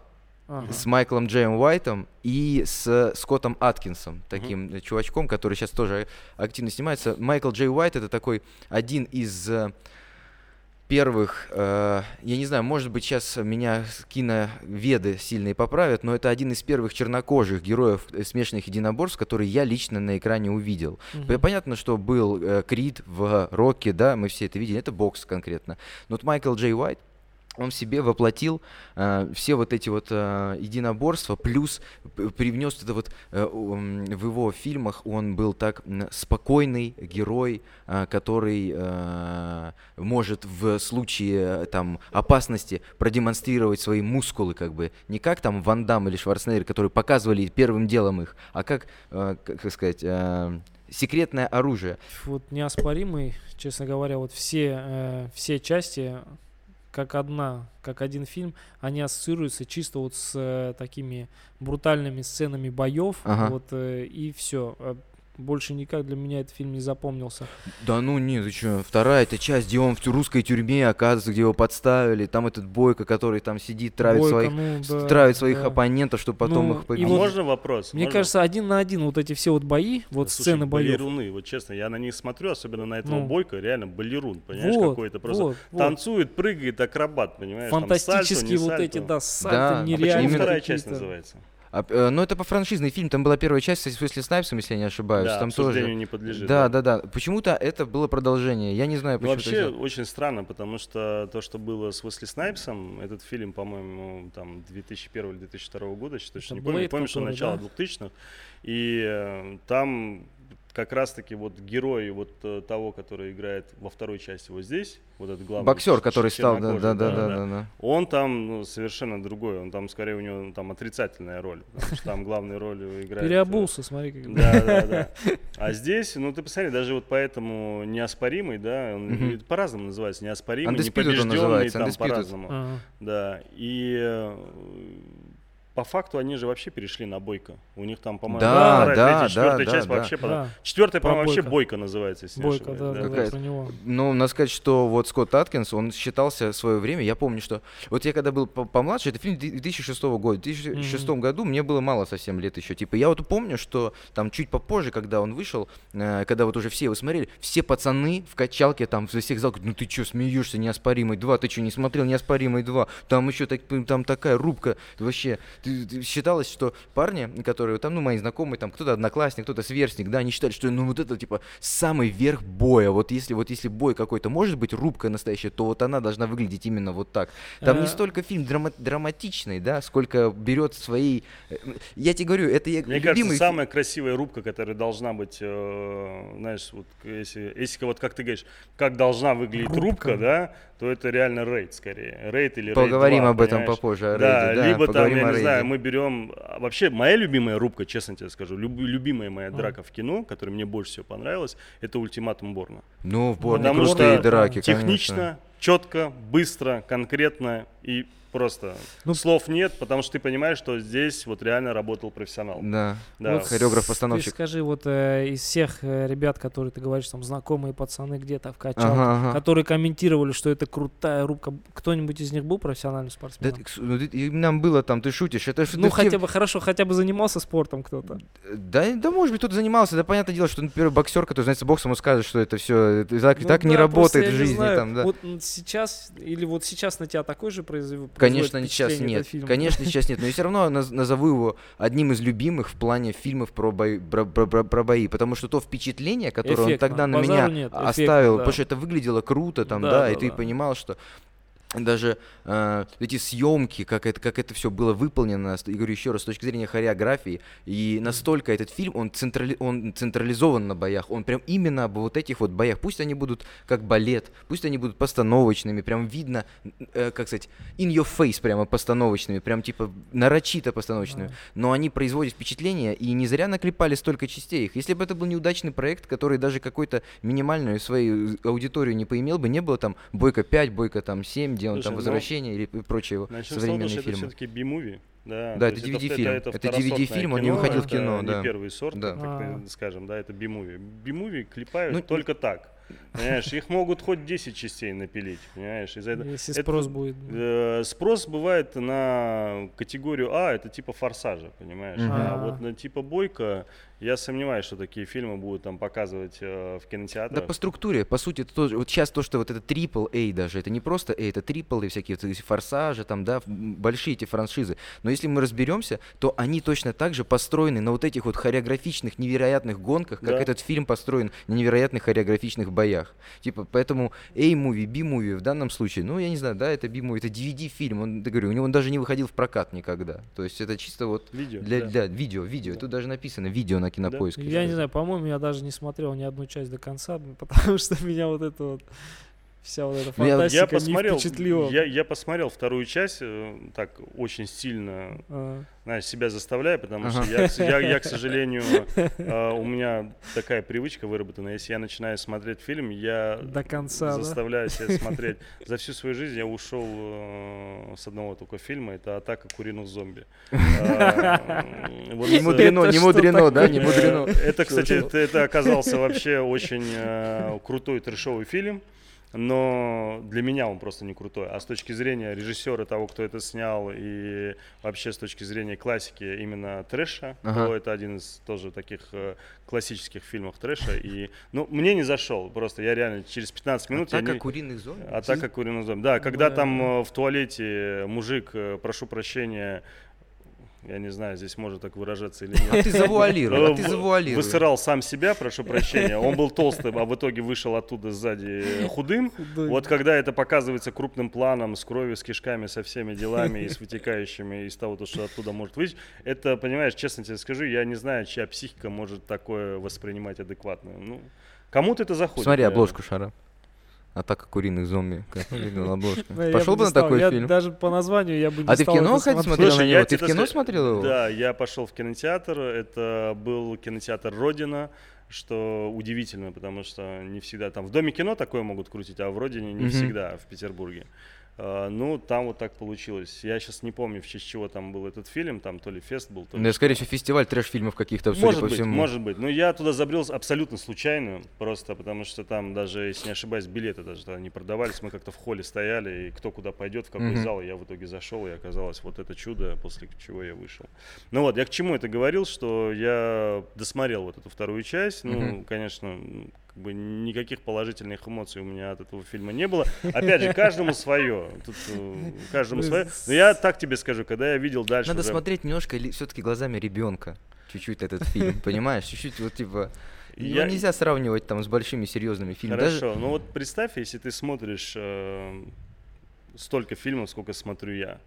ага. с Майклом Джеем Уайтом и с Скоттом Аткинсом, таким угу. чувачком, который сейчас тоже активно снимается. Майкл Джей Уайт это такой один из э, первых, э, я не знаю, может быть, сейчас меня киноведы сильные поправят, но это один из первых чернокожих героев э, смешанных единоборств, который я лично на экране увидел. Угу. Понятно, что был э, Крид в Роке, да, мы все это видели, это бокс конкретно. Но вот Майкл Джей Уайт, он в себе воплотил э, все вот эти вот э, единоборства, плюс привнес это вот э, в его фильмах он был так спокойный герой, э, который э, может в случае там опасности продемонстрировать свои мускулы, как бы не как там Ван Дам или Шварценеггер, которые показывали первым делом их, а как, э, как сказать, э, секретное оружие. Вот неоспоримый, честно говоря, вот все, э, все части как одна, как один фильм, они ассоциируются чисто вот с э, такими брутальными сценами боев, ага. вот э, и все больше никак для меня этот фильм не запомнился. Да ну нет, ты что, вторая эта часть, где он в русской тюрьме, оказывается, где его подставили, там этот Бойко, который там сидит, травит Бойко, своих, ну, да, травит своих да. оппонентов, чтобы потом ну, их победить. А можно вопрос? Мне можно? кажется, один на один вот эти все вот бои, вот Слушай, сцены боев. балеруны, вот честно, я на них смотрю, особенно на этого ну. Бойко, реально балерун, понимаешь, вот, какой-то просто вот, танцует, вот. прыгает, акробат, понимаешь, Фантастические там, вот сальто, эти, да, сальто, да. нереально. А почему вторая часть называется? А, э, ну, это по франшизный фильм. Там была первая часть с Уэсли Снайпсом, если я не ошибаюсь. Да, там тоже. не подлежит. Да, да, да. да. Почему-то это было продолжение. Я не знаю, ну, почему. вообще очень странно, потому что то, что было с Уэсли Снайпсом, этот фильм, по-моему, там 2001 или 2002 года, что точно не помню. Помню, что начало да? 2000-х. И э, там как раз-таки вот герой вот э, того, который играет во второй части вот здесь, вот этот главный боксер, который стал, да, да, да, да, да, да, он там ну, совершенно другой, он там скорее у него там отрицательная роль, потому что там главную роль играет. Переобулся, смотри, как. Да, да, да. А здесь, ну ты посмотри, даже вот поэтому неоспоримый, да, он по-разному называется, неоспоримый, непобежденный, там по-разному, да, и э, по факту они же вообще перешли на Бойко. У них там, по-моему, да, да, да, четвертая да, часть да, вообще. Да. Четвертая, по-моему, вообще Бойко называется, если Бойко, да, да, да, про него. Ну, надо сказать, что вот Скотт Аткинс, он считался в свое время, я помню, что вот я когда был помладше, это фильм 2006 года, в 2006 mm-hmm. году мне было мало совсем лет еще, типа, я вот помню, что там чуть попозже, когда он вышел, э, когда вот уже все его смотрели, все пацаны в качалке там во всех залах, ну ты что, смеешься, неоспоримый 2, ты что, не смотрел неоспоримый 2, там еще так, там такая рубка, вообще, считалось, что парни, которые там, ну, мои знакомые, там, кто-то одноклассник, кто-то сверстник, да, они считали, что, ну, вот это, типа, самый верх боя. Вот если, вот если бой какой-то может быть, рубка настоящая, то вот она должна выглядеть именно вот так. Там не э. столько фильм драма- драматичный, да, сколько берет свои... Э, я тебе говорю, это я Мне любимый... кажется, самая красивая рубка, которая должна быть, э, знаешь, вот если, если вот как ты говоришь, как должна выглядеть рубка, рубка да, то это реально рейд скорее. Рейд или Поговорим рейд 2, об этом попозже. О да, рейде, да, либо там, я не знаю, мы берем... Вообще, моя любимая рубка, честно тебе скажу, люб, любимая моя а. драка в кино, которая мне больше всего понравилась, это ультиматум Борна. Ну, в Борне Потому крутые что драки, технично, конечно. четко, быстро, конкретно и Просто ну, слов нет, потому что ты понимаешь, что здесь вот реально работал профессионал. Да, да. Вот хореограф-постановщик. Ты скажи, вот э, из всех э, ребят, которые ты говоришь, там, знакомые пацаны где-то в качалке, ага, ага. которые комментировали, что это крутая рубка, кто-нибудь из них был профессиональным спортсменом? Да, ну, ты, нам было там, ты шутишь, это Ну, хотя бы, хорошо, хотя бы занимался спортом кто-то. Да, да, может быть, кто-то занимался, да, понятное дело, что, например, боксер, который занимается боксом, он скажет, что это все так, ну, так да, не работает в жизни. Там, да. Вот сейчас, или вот сейчас на тебя такой же производит Конечно, сейчас нет. Конечно, сейчас нет. Но я все равно назову его одним из любимых в плане фильмов про бои, про, про, про, про бои. Потому что то впечатление, которое Эффектно. он тогда на Базару меня нет. оставил, да. потому что это выглядело круто, там, да, да, да и да. ты понимал, что даже э, эти съемки, как это, как это все было выполнено, и говорю еще раз, с точки зрения хореографии, и настолько этот фильм, он, централи, он централизован на боях, он прям именно об вот этих вот боях, пусть они будут как балет, пусть они будут постановочными, прям видно, э, как сказать, in your face прямо постановочными, прям типа нарочито постановочными, но они производят впечатление, и не зря наклепали столько частей их. Если бы это был неудачный проект, который даже какой-то минимальную свою аудиторию не поимел бы, не было там Бойко 5, Бойко там 7, где он Слушай, там ну, «Возвращение» или прочие Начнем современные того, фильмы. это все-таки би-муви. Да, да это DVD-фильм. Это, это, это DVD-фильм, он не выходил в кино. да. не первый сорт, да. как мы скажем, да, это би-муви. Би-муви клепают ну, только так. Понимаешь, их могут хоть 10 частей напилить, понимаешь? Из-за этого, Если спрос это, будет. Э, спрос бывает на категорию А, это типа форсажа, понимаешь? Mm-hmm. А вот на типа бойка я сомневаюсь, что такие фильмы будут там показывать э, в кинотеатрах. Да по структуре, по сути, это тоже, вот сейчас то, что вот это трипл A даже, это не просто A, это трипл и всякие вот форсажи, там, да, большие эти франшизы. Но если мы разберемся, то они точно так же построены на вот этих вот хореографичных, невероятных гонках, как да. этот фильм построен на невероятных хореографичных боях. Типа, поэтому A-муви, B-муви в данном случае, ну, я не знаю, да, это B-муви, это DVD-фильм, он, я говорю, у него он даже не выходил в прокат никогда. То есть это чисто вот видео, для, да. для видео, видео. Да. Тут даже написано видео на кинопоиске. Да? Я не знаю, по-моему, я даже не смотрел ни одну часть до конца, потому что меня вот это вот вся вот эта фантастика я, посмотрел, не впечатлила. Я, я посмотрел вторую часть, э, так очень сильно, а. знаешь, себя заставляю, потому ага. что я, я, я, к сожалению, э, у меня такая привычка выработана, если я начинаю смотреть фильм, я До конца, заставляю да? себя смотреть. За всю свою жизнь я ушел э, с одного только фильма, это «Атака куриных зомби». Не мудрено, не мудрено, да, не мудрено. Это, кстати, это оказался вообще очень крутой трешовый фильм но для меня он просто не крутой. А с точки зрения режиссера, того, кто это снял, и вообще с точки зрения классики именно трэша, ага. то это один из тоже таких э, классических фильмов трэша. И, ну, мне не зашел, просто я реально через 15 минут... Атака не... куриных зомби? Атака куриных зомби, да. Когда да. там э, в туалете мужик, э, прошу прощения, я не знаю, здесь можно так выражаться или нет. А ты завуалировал, а ты завуалировал. Высырал сам себя, прошу прощения. Он был толстым, а в итоге вышел оттуда сзади худым. Худой. Вот когда это показывается крупным планом, с кровью, с кишками, со всеми делами и с вытекающими из того, что оттуда может выйти, это, понимаешь, честно тебе скажу, я не знаю, чья психика может такое воспринимать адекватно. Ну, кому-то это заходит. Смотри обложку шара. Атака куриных зомби, как выглядела обложка. Пошел бы на такой фильм? Даже по названию я бы не А ты в кино смотрел на него? Ты в кино смотрел его? Да, я пошел в кинотеатр. Это был кинотеатр «Родина», что удивительно, потому что не всегда там в Доме кино такое могут крутить, а в «Родине» не всегда в Петербурге. Uh, ну, там вот так получилось. Я сейчас не помню, в честь чего там был этот фильм, там то ли фест был, то ли... Ну, скорее всего, фестиваль трэш-фильмов каких-то, судя может по быть, всему. Может быть, но я туда забрел абсолютно случайно, просто потому что там даже, если не ошибаюсь, билеты даже тогда не продавались, мы как-то в холле стояли, и кто куда пойдет, в какой mm-hmm. зал, я в итоге зашел, и оказалось вот это чудо, после чего я вышел. Ну вот, я к чему это говорил, что я досмотрел вот эту вторую часть, ну, mm-hmm. конечно, как бы никаких положительных эмоций у меня от этого фильма не было. Опять же, каждому свое. Тут э, каждому свое. Но я так тебе скажу, когда я видел дальше. Надо уже... смотреть немножко все-таки глазами ребенка. Чуть-чуть этот фильм, понимаешь? Чуть-чуть вот типа. Я... Ну, нельзя сравнивать там с большими серьезными фильмами. Хорошо, Даже... ну вот представь, если ты смотришь э, столько фильмов, сколько смотрю я.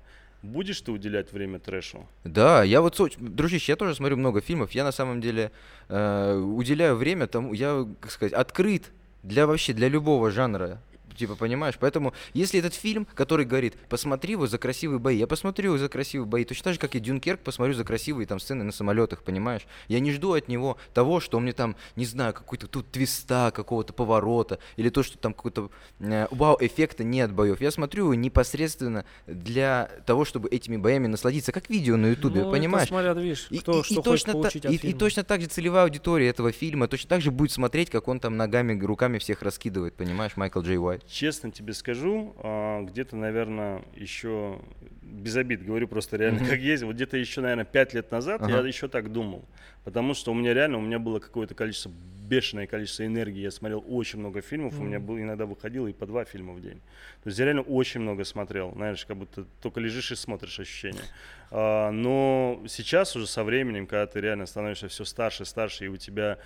Будешь ты уделять время трэшу? Да, я вот, дружище, я тоже смотрю много фильмов. Я на самом деле э, уделяю время тому, я, как сказать, открыт для вообще, для любого жанра Типа, понимаешь? Поэтому, если этот фильм, который говорит, посмотри его за красивые бои, я посмотрю его за красивые бои, точно так же, как и Дюнкерк, посмотрю за красивые там сцены на самолетах, понимаешь? Я не жду от него того, что мне там, не знаю, какой-то тут твиста, какого-то поворота, или то, что там какой-то э, вау-эффекта нет боев. Я смотрю его непосредственно для того, чтобы этими боями насладиться, как видео на ютубе, ну, понимаешь? смотрят, видишь, кто и, что и, точно получить та, и, и точно так же целевая аудитория этого фильма точно так же будет смотреть, как он там ногами, руками всех раскидывает, понимаешь, Майкл Джей Уайт честно тебе скажу, а, где-то, наверное, еще без обид говорю просто реально как есть. Вот где-то еще, наверное, пять лет назад ага. я еще так думал. Потому что у меня реально, у меня было какое-то количество, бешеное количество энергии. Я смотрел очень много фильмов. Mm-hmm. У меня был, иногда выходило и по два фильма в день. То есть я реально очень много смотрел. Знаешь, как будто только лежишь и смотришь ощущения. А, но сейчас уже со временем, когда ты реально становишься все старше, старше, и у тебя,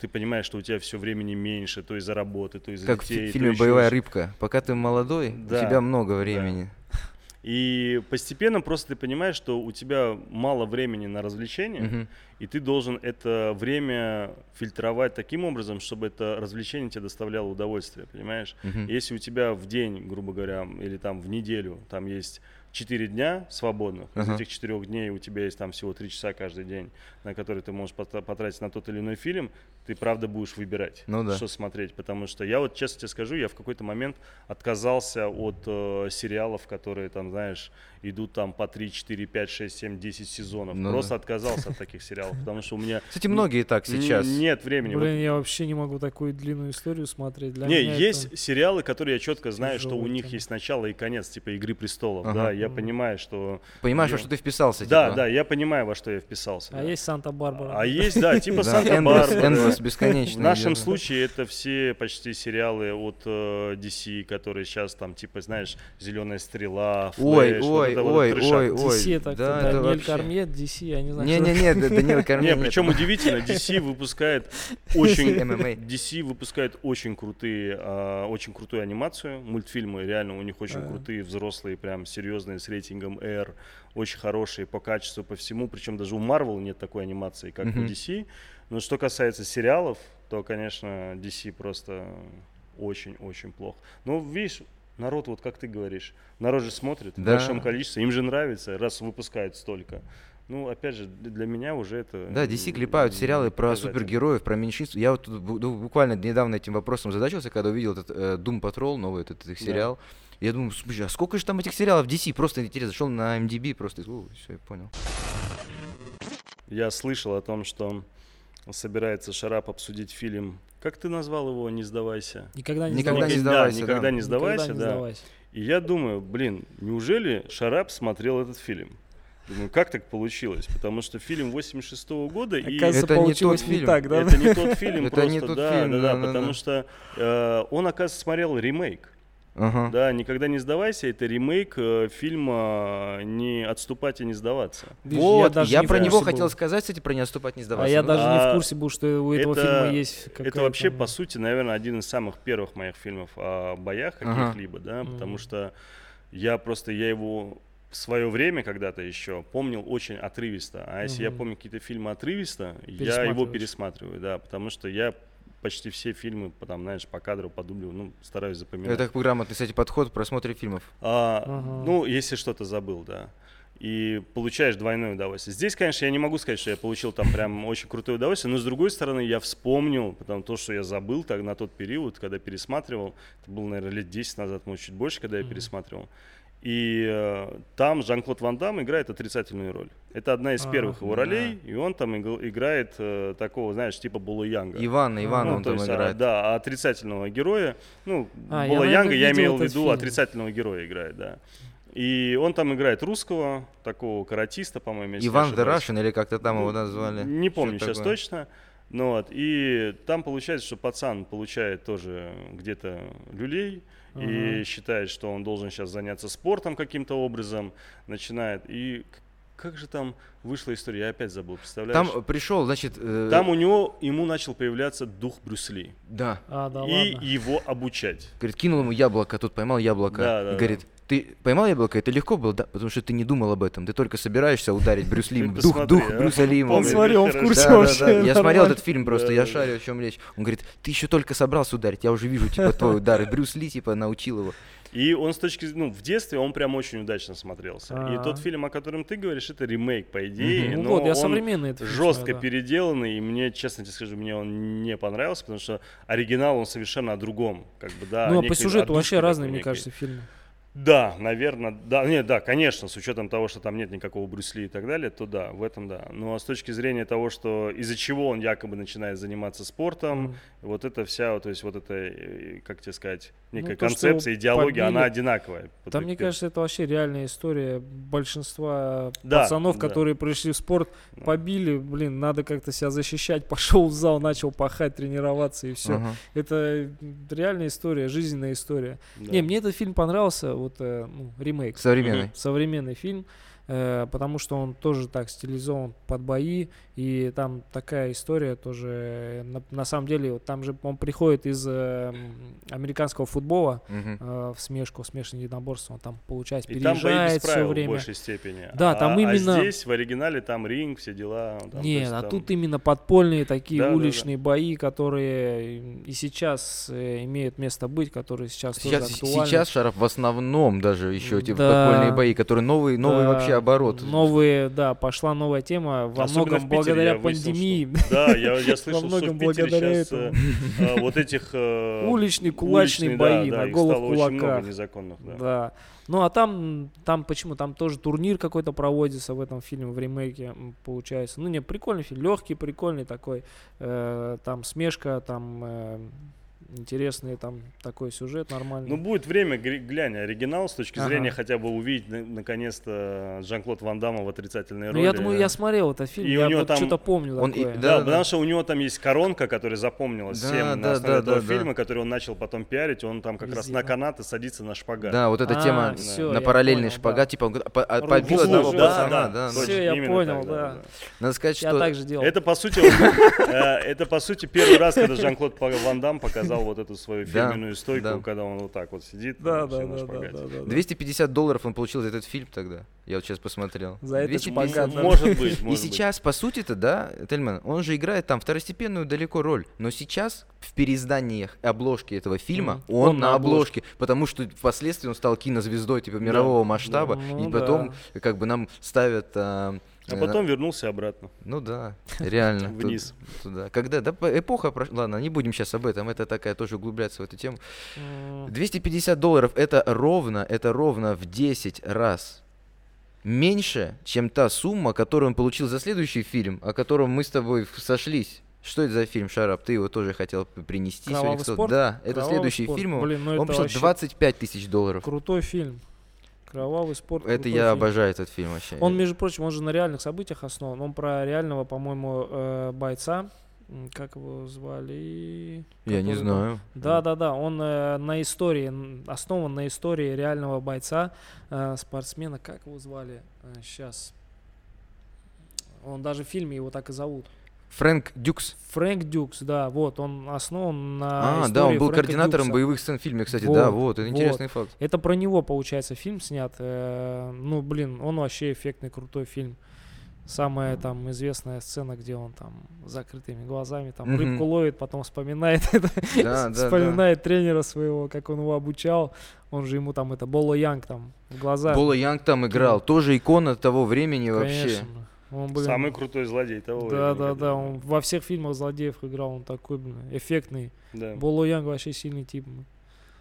ты понимаешь, что у тебя все времени меньше, то из-за работы, то из-за как детей. Как в фильме «Боевая рыбка». Пока ты молодой, да. у тебя много времени. Да. И постепенно просто ты понимаешь, что у тебя мало времени на развлечения, uh-huh. и ты должен это время фильтровать таким образом, чтобы это развлечение тебе доставляло удовольствие, понимаешь? Uh-huh. Если у тебя в день, грубо говоря, или там в неделю, там есть 4 дня свободных. Uh-huh. Из этих 4 дней у тебя есть там всего 3 часа каждый день, на которые ты можешь потратить на тот или иной фильм. Ты правда будешь выбирать, ну, да. что смотреть. Потому что я вот честно тебе скажу, я в какой-то момент отказался от э, сериалов, которые там, знаешь, идут там по 3, 4, 5, 6, 7, 10 сезонов. Ну, Просто да. отказался от таких сериалов, потому что у меня... Кстати, многие так сейчас. Нет времени. Блин, я вообще не могу такую длинную историю смотреть. Для не, есть сериалы, которые я четко знаю, что у них есть начало и конец, типа «Игры престолов», да, я понимаю, что... Понимаешь, во что ты вписался, Да, типа? да, я понимаю, во что я вписался. А есть Санта-Барбара. А есть, да, типа Санта-Барбара. бесконечно. В нашем случае это все почти сериалы от э, DC, которые сейчас там, типа, знаешь, «Зеленая стрела», Ой, ой, ой, ой, ой. DC это да, Даниэль Кармье, DC, я не знаю. Не-не-не, Даниэль Кармье. Не, причем удивительно, DC выпускает очень... DC выпускает очень крутые, а, очень крутую анимацию, мультфильмы, реально у них очень крутые, взрослые, прям серьезные, с рейтингом R, очень хорошие по качеству, по всему, причем даже у Marvel нет такой анимации, как у DC. Но что касается сериалов, то, конечно, DC просто очень-очень плохо. Но видишь, народ, вот как ты говоришь, народ же смотрит да. в большом количестве, им же нравится, раз выпускают столько. Ну, опять же, для меня уже это... Да, DC клепают сериалы про супергероев, про меньшинств. Я вот ну, буквально недавно этим вопросом задачился, когда увидел этот э, Doom Patrol, новый этот, их сериал. Да. Я думаю, слушай, а сколько же там этих сериалов DC? Просто интересно, зашел на MDB, просто, о, все, я понял. Я слышал о том, что собирается Шарап обсудить фильм. Как ты назвал его? Не сдавайся. Никогда не никогда сдавайся. Не сдавайся да, никогда не сдавайся, никогда не да. И я думаю, блин, неужели Шарап смотрел этот фильм? Думаю, как так получилось? Потому что фильм 86 -го года и это не тот фильм. так, да? Это не тот фильм, это просто, не тот да, фильм, да, да, да, потому что э, он, оказывается, смотрел ремейк. Ага. Да, никогда не сдавайся. Это ремейк э, фильма "Не отступать и не сдаваться". Видишь, вот, я, я про него был. хотел сказать, кстати, про "Не отступать, не сдаваться". А я даже а, не в курсе был, что у этого это, фильма есть. Это вообще по сути, наверное, один из самых первых моих фильмов о боях каких-либо, ага. да, потому mm. что я просто я его в свое время когда-то еще помнил очень отрывисто. А если угу. я помню какие-то фильмы отрывисто, я его пересматриваю, да, потому что я почти все фильмы, там, знаешь, по кадру, по дублю, ну, стараюсь запоминать. Это грамотный, кстати, подход к просмотру фильмов. А, ага. Ну, если что-то забыл, да. И получаешь двойное удовольствие. Здесь, конечно, я не могу сказать, что я получил там прям очень крутое удовольствие, но с другой стороны, я вспомнил, потому то, что я забыл так, на тот период, когда пересматривал, это было, наверное, лет 10 назад, может, чуть больше, когда я пересматривал. И э, там Жан-Клод Ван Дам играет отрицательную роль. Это одна из а, первых его ролей, да. и он там играет э, такого, знаешь, типа Була Янга. Ивана, Ивана ну, он там есть, играет. А, да, отрицательного героя. Ну, а, Була я, Янга, я имел в виду, фильм. отрицательного героя играет, да. И он там играет русского, такого каратиста, по-моему. Иван Russian, или как-то там его назвали? Не помню сейчас такое? точно. Ну вот, и там получается, что пацан получает тоже где-то люлей, и считает, что он должен сейчас заняться спортом каким-то образом, начинает, и как же там вышла история, я опять забыл, представляешь? Там пришел, значит... Э... Там у него, ему начал появляться дух Брюсли. Да. А, да и ладно. его обучать. Говорит, кинул ему яблоко, тут поймал яблоко. Да, да, говорит, ты поймал яблоко, это легко было, да, потому что ты не думал об этом, ты только собираешься ударить Брюс Ли, дух, дух а? Брюса Ли. Он смотрел, он в курсе вообще. Я смотрел этот фильм просто, я шарю, о чем речь. Он говорит, ты еще только собрался ударить, я уже вижу, типа, твой удар. И Брюс Ли, типа, научил его. И он с точки ну, в детстве он прям очень удачно смотрелся. А-а-а. И тот а. фильм, о котором ты говоришь, это ремейк, по идее. Ну, но вот, я современный это жестко да. переделанный, и мне, честно тебе скажу, мне он не понравился, потому что оригинал он совершенно о другом. Как бы, да, ну, а по сюжету вообще разные, мне кажется, фильмы. Да, наверное, да, нет, да, конечно, с учетом того, что там нет никакого Брюсли и так далее, то да, в этом да. Но с точки зрения того, что из-за чего он якобы начинает заниматься спортом, mm. вот это вся, то есть вот это, э, как тебе сказать, некая ну, то, концепция, идеология, побили. она одинаковая. Там, мне кажется, это вообще реальная история большинства да, пацанов, да. которые пришли в спорт, побили, блин, надо как-то себя защищать, пошел в зал, начал пахать, тренироваться и все. Uh-huh. Это реальная история, жизненная история. Да. Не, мне этот фильм понравился вот э, ну, ремейк. Современный. Современный фильм. Э, потому что он тоже так стилизован под бои, и там такая история тоже, э, на, на самом деле, вот там же он приходит из э, американского футбола uh-huh. э, в смешку, смешанное единоборство, он там, получается, и переезжает там все время. в большей степени. Да, а, там а именно... А здесь, в оригинале, там ринг, все дела. Там, Нет, а там... тут именно подпольные такие да, уличные да, да. бои, которые и сейчас э, имеют место быть, которые сейчас, сейчас тоже актуальны. Сейчас, Шаров, в основном даже еще эти да. подпольные бои, которые новые, новые да. вообще оборот. Новые, да, пошла новая тема, во Особенно многом благодаря пандемии. да, я, я слышал, во многом что в Питере благодаря сейчас этому. А, вот этих... Э, Уличные кулачные бои да, на голых кулаках. незаконных, да. да. Ну а там, там почему? Там тоже турнир какой-то проводится в этом фильме, в ремейке, получается. Ну не, прикольный фильм, легкий, прикольный такой. Э, там смешка, там... Э, интересный там такой сюжет нормальный. Ну, будет время, глянь, оригинал с точки ага. зрения хотя бы увидеть наконец-то Жан-Клод Ван Дамма в отрицательной ну, роли. Я думаю, я смотрел этот фильм, и я вот там... что-то помню он такое. И, да, да, да, потому что у него там есть коронка, которая запомнилась да, всем да, на основе да, этого да, фильма, да. который он начал потом пиарить, он там как Везде, раз на канаты садится на шпагат. Да, вот эта а, тема все, на параллельный понял, шпагат, да. типа он побил одного пацана. Да, да, все, я понял, да. Надо сказать, что... Я так же делал. Это, по сути, э, это, по сути, первый раз, когда Жан-Клод Ван Дам показал вот эту свою фирменную да, стойку, да. когда он вот так вот сидит. Да, да, да, да, да, да. 250 долларов он получил за этот фильм тогда. Я вот сейчас посмотрел. За 250 этот Может быть, может И сейчас, быть. по сути-то, да, Тельман, он же играет там второстепенную далеко роль. Но сейчас в переизданиях обложки этого фильма mm. он, он на обложке, обложке, потому что впоследствии он стал кинозвездой типа мирового да, масштаба, ну, и потом да. как бы нам ставят а, а потом вернулся обратно. Ну да, реально. Вниз. Туда. Когда, да, эпоха прошла, ладно, не будем сейчас об этом, это такая тоже углубляться в эту тему. 250 долларов это ровно, это ровно в 10 раз меньше, чем та сумма, которую он получил за следующий фильм, о котором мы с тобой сошлись. Что это за фильм, Шарап? Ты его тоже хотел принести. Кровавый спорт? Да, это Кровавый следующий спорт. фильм. Блин, ну он пришел 25 тысяч долларов. Крутой фильм. Кровавый спорт. Это я фильм. обожаю этот фильм вообще. Он, между прочим, он же на реальных событиях основан. Он про реального, по-моему, э, бойца. Как его звали? Как я не знаю. Да, да, да. Он э, на истории, основан на истории реального бойца, э, спортсмена. Как его звали? Э, сейчас. Он даже в фильме его так и зовут. Фрэнк Дюкс. Фрэнк Дюкс, да, вот, он основан на А, да, он был Фрэнка координатором Дюкса. боевых сцен в фильме, кстати, вот, да, вот, это интересный вот. факт. Это про него, получается, фильм снят. Э, ну, блин, он вообще эффектный, крутой фильм. Самая там известная сцена, где он там закрытыми глазами там mm-hmm. рыбку ловит, потом вспоминает это, да, вспоминает да. тренера своего, как он его обучал. Он же ему там это Боло Янг там в глаза. Боло Янг там играл, тоже икона того времени Конечно. вообще. Он, блин, Самый крутой злодей того Да, да, да. Он во всех фильмах злодеев играл. Он такой, блин, эффектный. Да. Боло Янг вообще сильный тип.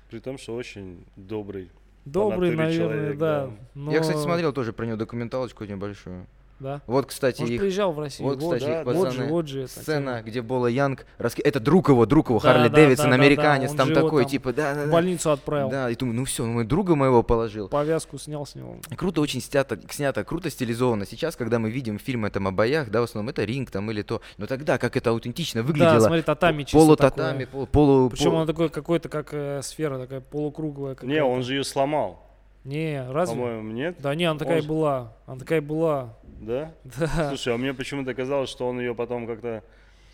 При том, что очень добрый. Добрый, наверное, человек, да. да. Но... Я, кстати, смотрел тоже про него документалочку небольшую. Да. Вот, кстати, Он их... приезжал в Россию. Вот, кстати, да, их пацаны, вот же, вот же сцена, это. где Бола Янг, раски... это друг его, друг его, да, Харли да, Дэвидсон, да, американец, да, да. там такой, там типа, да, да, В больницу отправил. Да, и думаю, ну все, ну друга моего положил. Повязку снял с него. Круто очень снято, снято, круто стилизовано. Сейчас, когда мы видим фильмы там о боях, да, в основном это ринг там или то, но тогда как это аутентично выглядело. Да, смотри, татами чисто Полу татами, полу. Причем он такой какой-то, как э, сфера такая полукруглая. Не, он же ее сломал. Не, разве? По-моему, нет. Да не, она такая он... была. Она такая была. Да? Да. Слушай, а мне почему-то казалось, что он ее потом как-то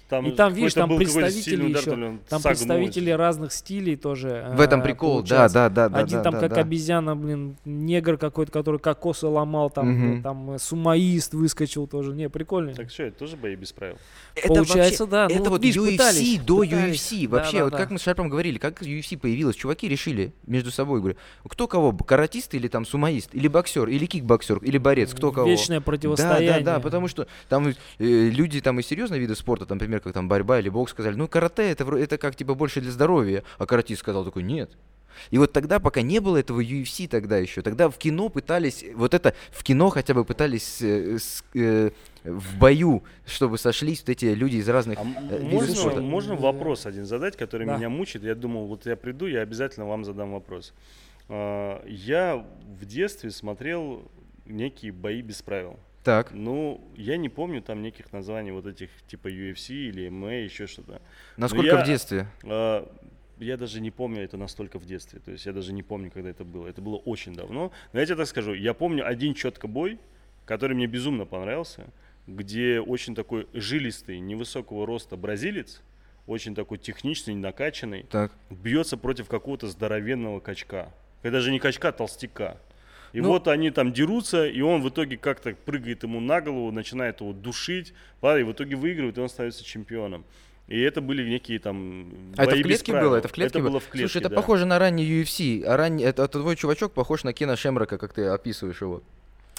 там и там, видишь, там представители удар, еще, там представители разных стилей тоже. В этом э, прикол, да, да, да, да. Один да, там да, как да. обезьяна, блин, негр какой-то, который кокосы ломал, там, угу. там э, сумаист выскочил тоже. Не, прикольно. Так что, это тоже бои без правил? Это Получается, вообще, да. Это ну, вот видишь, UFC пытались, до пытались. UFC. Вообще, да, вот да. как мы с Шарпом говорили, как UFC появилась, чуваки решили между собой, говорю, кто кого, каратист или там сумаист, или боксер, или кикбоксер, или борец, кто кого. Вечное противостояние. Да, да, да, потому что там э, люди там из серьезных видов спорта, там, например, как там борьба или бокс сказали, ну карате это, это как типа больше для здоровья, а каратист сказал такой, нет. И вот тогда, пока не было этого UFC тогда еще, тогда в кино пытались, вот это в кино хотя бы пытались э, с, э, в бою, чтобы сошлись вот эти люди из разных... А э, можно, можно вопрос один задать, который да. меня мучает? Я думал, вот я приду, я обязательно вам задам вопрос. Uh, я в детстве смотрел некие бои без правил. Так. Ну, я не помню там неких названий вот этих типа UFC или MMA, еще что-то. Насколько я, в детстве? Э, я даже не помню это настолько в детстве. То есть я даже не помню, когда это было. Это было очень давно. Но я тебе так скажу, я помню один четко бой, который мне безумно понравился, где очень такой жилистый, невысокого роста бразилец, очень такой техничный, накачанный, так. бьется против какого-то здоровенного качка. Это даже не качка, а толстяка. И ну, вот они там дерутся, и он в итоге как-то прыгает ему на голову, начинает его душить, и в итоге выигрывает, и он становится чемпионом. И это были некие там. А это в клетке было? Это в клетке это было? было в клетке, Слушай, это да. похоже на ранний UFC. А ранний, это, это твой чувачок похож на Кена Шемрака, как ты описываешь его.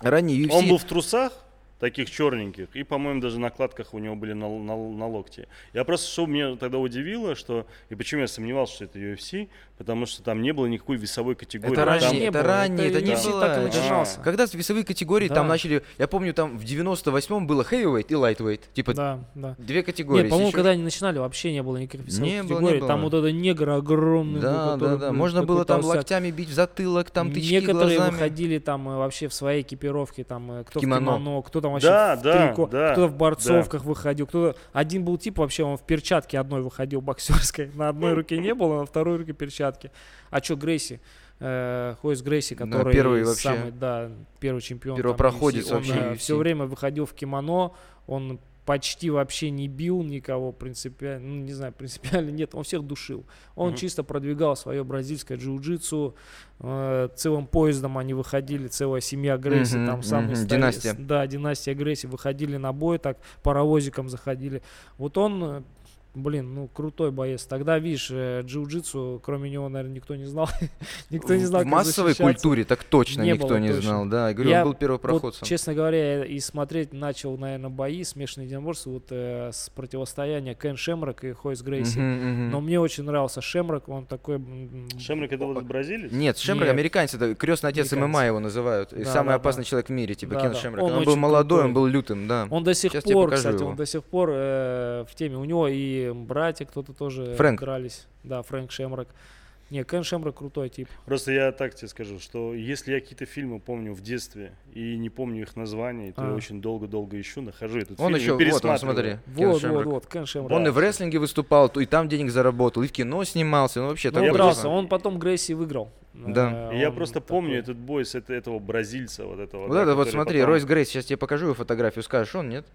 Ранний UFC. Он был в трусах, таких черненьких, и, по-моему, даже накладках у него были на, на, на локте. Я просто, что меня тогда удивило, что, и почему я сомневался, что это UFC, потому что там не было никакой весовой категории. Это ранее, там... это ранее, это, это не да. было. Так и начинался. А. Когда весовые категории, да. там начали, я помню, там в 98-м было heavyweight и lightweight, типа да, да. две категории. Нет, по-моему, когда они начинали, вообще не было никаких весовых не категорий, было, не было. там вот это негр огромный. Да, был, да, да, можно было там локтями бить в затылок, там тычки Некоторые глазами. выходили там э, вообще в своей экипировке, там э, кто кимоно. в кимоно, кто там вообще да, в да, трико, да, кто в борцовках да. выходил, кто один был тип вообще, он в перчатке одной выходил боксерской, на одной руке не было, на второй руке перчатки. А что Грейси? Э, Хойс Грейси, который да, первый вообще. самый, да, первый чемпион. Первопроходец там, вообще. Он э, все время выходил в кимоно, он почти вообще не бил никого принципиально, ну не знаю, принципиально нет, он всех душил. Он mm-hmm. чисто продвигал свое бразильское джиу-джитсу, э, целым поездом они выходили, целая семья Грейси, mm-hmm. там самый mm-hmm. старый, династия. Да, династия Грейси, выходили на бой, так паровозиком заходили. Вот он э, Блин, ну крутой боец. Тогда, видишь, э, джиу-джитсу, кроме него, наверное, никто не знал. никто не знал, В массовой культуре так точно не никто не точно. знал, да. Я говорю, я, он был первопроходцем. Вот, честно говоря, и смотреть начал, наверное, бои, смешанные единоборства, вот э, с противостояния Кен Шемрак и Хойс Грейси. Uh-huh, uh-huh. Но мне очень нравился Шемрак, он такой... Шемрак это вот бразилец? Нет, Шемрак американец, это крестный отец ММА его называют. Да, и самый да, опасный да. человек в мире, типа да, Кен да. Шемрак. Он, он был молодой, крутой. он был лютым, да. Он до сих Сейчас пор, кстати, его. он до сих пор э, в теме. У него и братья кто кто-то тоже Фрэнк. дрались. Да, Фрэнк Шемрак. Не, Кен Шемрак крутой тип. Просто я так тебе скажу, что если я какие-то фильмы помню в детстве и не помню их названий, то а. я очень долго-долго ищу, нахожу этот он фильм еще, вот он, смотри. Вот, вот, вот, Кен Шемрак. Он и в рестлинге выступал, и там денег заработал, и в кино снимался, ну вообще. Ну, он дрался, он потом Грейси выиграл. Да. Э, я просто такой... помню этот бой с этого бразильца, вот этого. Вот да, это вот смотри, потом... Ройс Грейс, сейчас тебе покажу его фотографию, скажешь, он нет?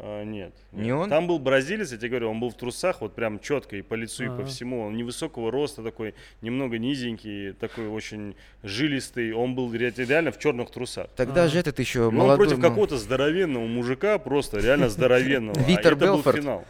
А, нет. Не он? Там был бразилец, я тебе говорю, он был в трусах, вот прям четко и по лицу, А-а-а. и по всему. Он невысокого роста такой, немного низенький, такой очень жилистый. Он был реально в черных трусах. Тогда А-а-а. же этот еще и молодой. Он против какого-то здоровенного мужика, просто реально здоровенного. Витер Белфорд.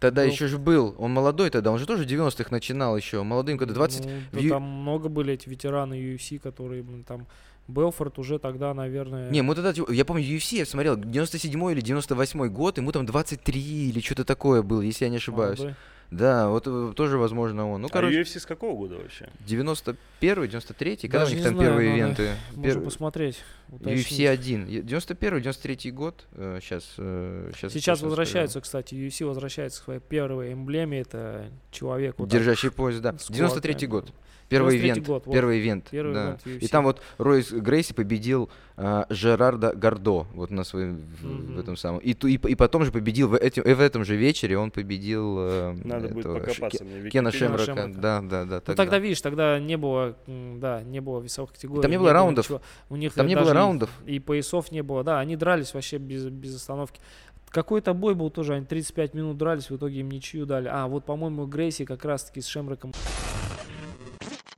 Тогда ну, еще же был, он молодой тогда, он же тоже в 90-х начинал еще, молодым, когда 20... Ну, да, там много были эти ветераны UFC, которые там Белфорд уже тогда, наверное... Не, мы тогда, я помню, UFC я смотрел, 97 или 98 год, ему там 23 или что-то такое было, если я не ошибаюсь. Молодой. Да, вот э, тоже, возможно, он. Ну, а короче, UFC с какого года вообще? 91-й, 93-й, когда у них там знаю, первые надо, ивенты? Можно Пер... посмотреть. Уточнить. UFC 1. 91-й, 93-й год. Сейчас, э, сейчас, сейчас возвращаются, скажу. кстати, UFC возвращается к своей первой эмблеме. Это человек. Вот Держащий пояс, да. 93-й год. Первый ивент. Год, первый ивент. Первый да. ивент И там вот Ройс Грейси победил э, Жерарда Гордо вот на своем mm-hmm. в, этом самом. И, и, и потом же победил в, этим, в этом же вечере он победил э, Надо этого, будет покопаться Ш, мне. Кена Шемрака. Шемрака. Да, да, да. Тогда. Ну тогда видишь, тогда не было, да, не было весовых категорий. Там не было не раундов. Было У них там не было раундов. И поясов не было. Да, они дрались вообще без, без остановки. Какой-то бой был тоже, они 35 минут дрались, в итоге им ничью дали. А, вот, по-моему, Грейси как раз-таки с Шемраком.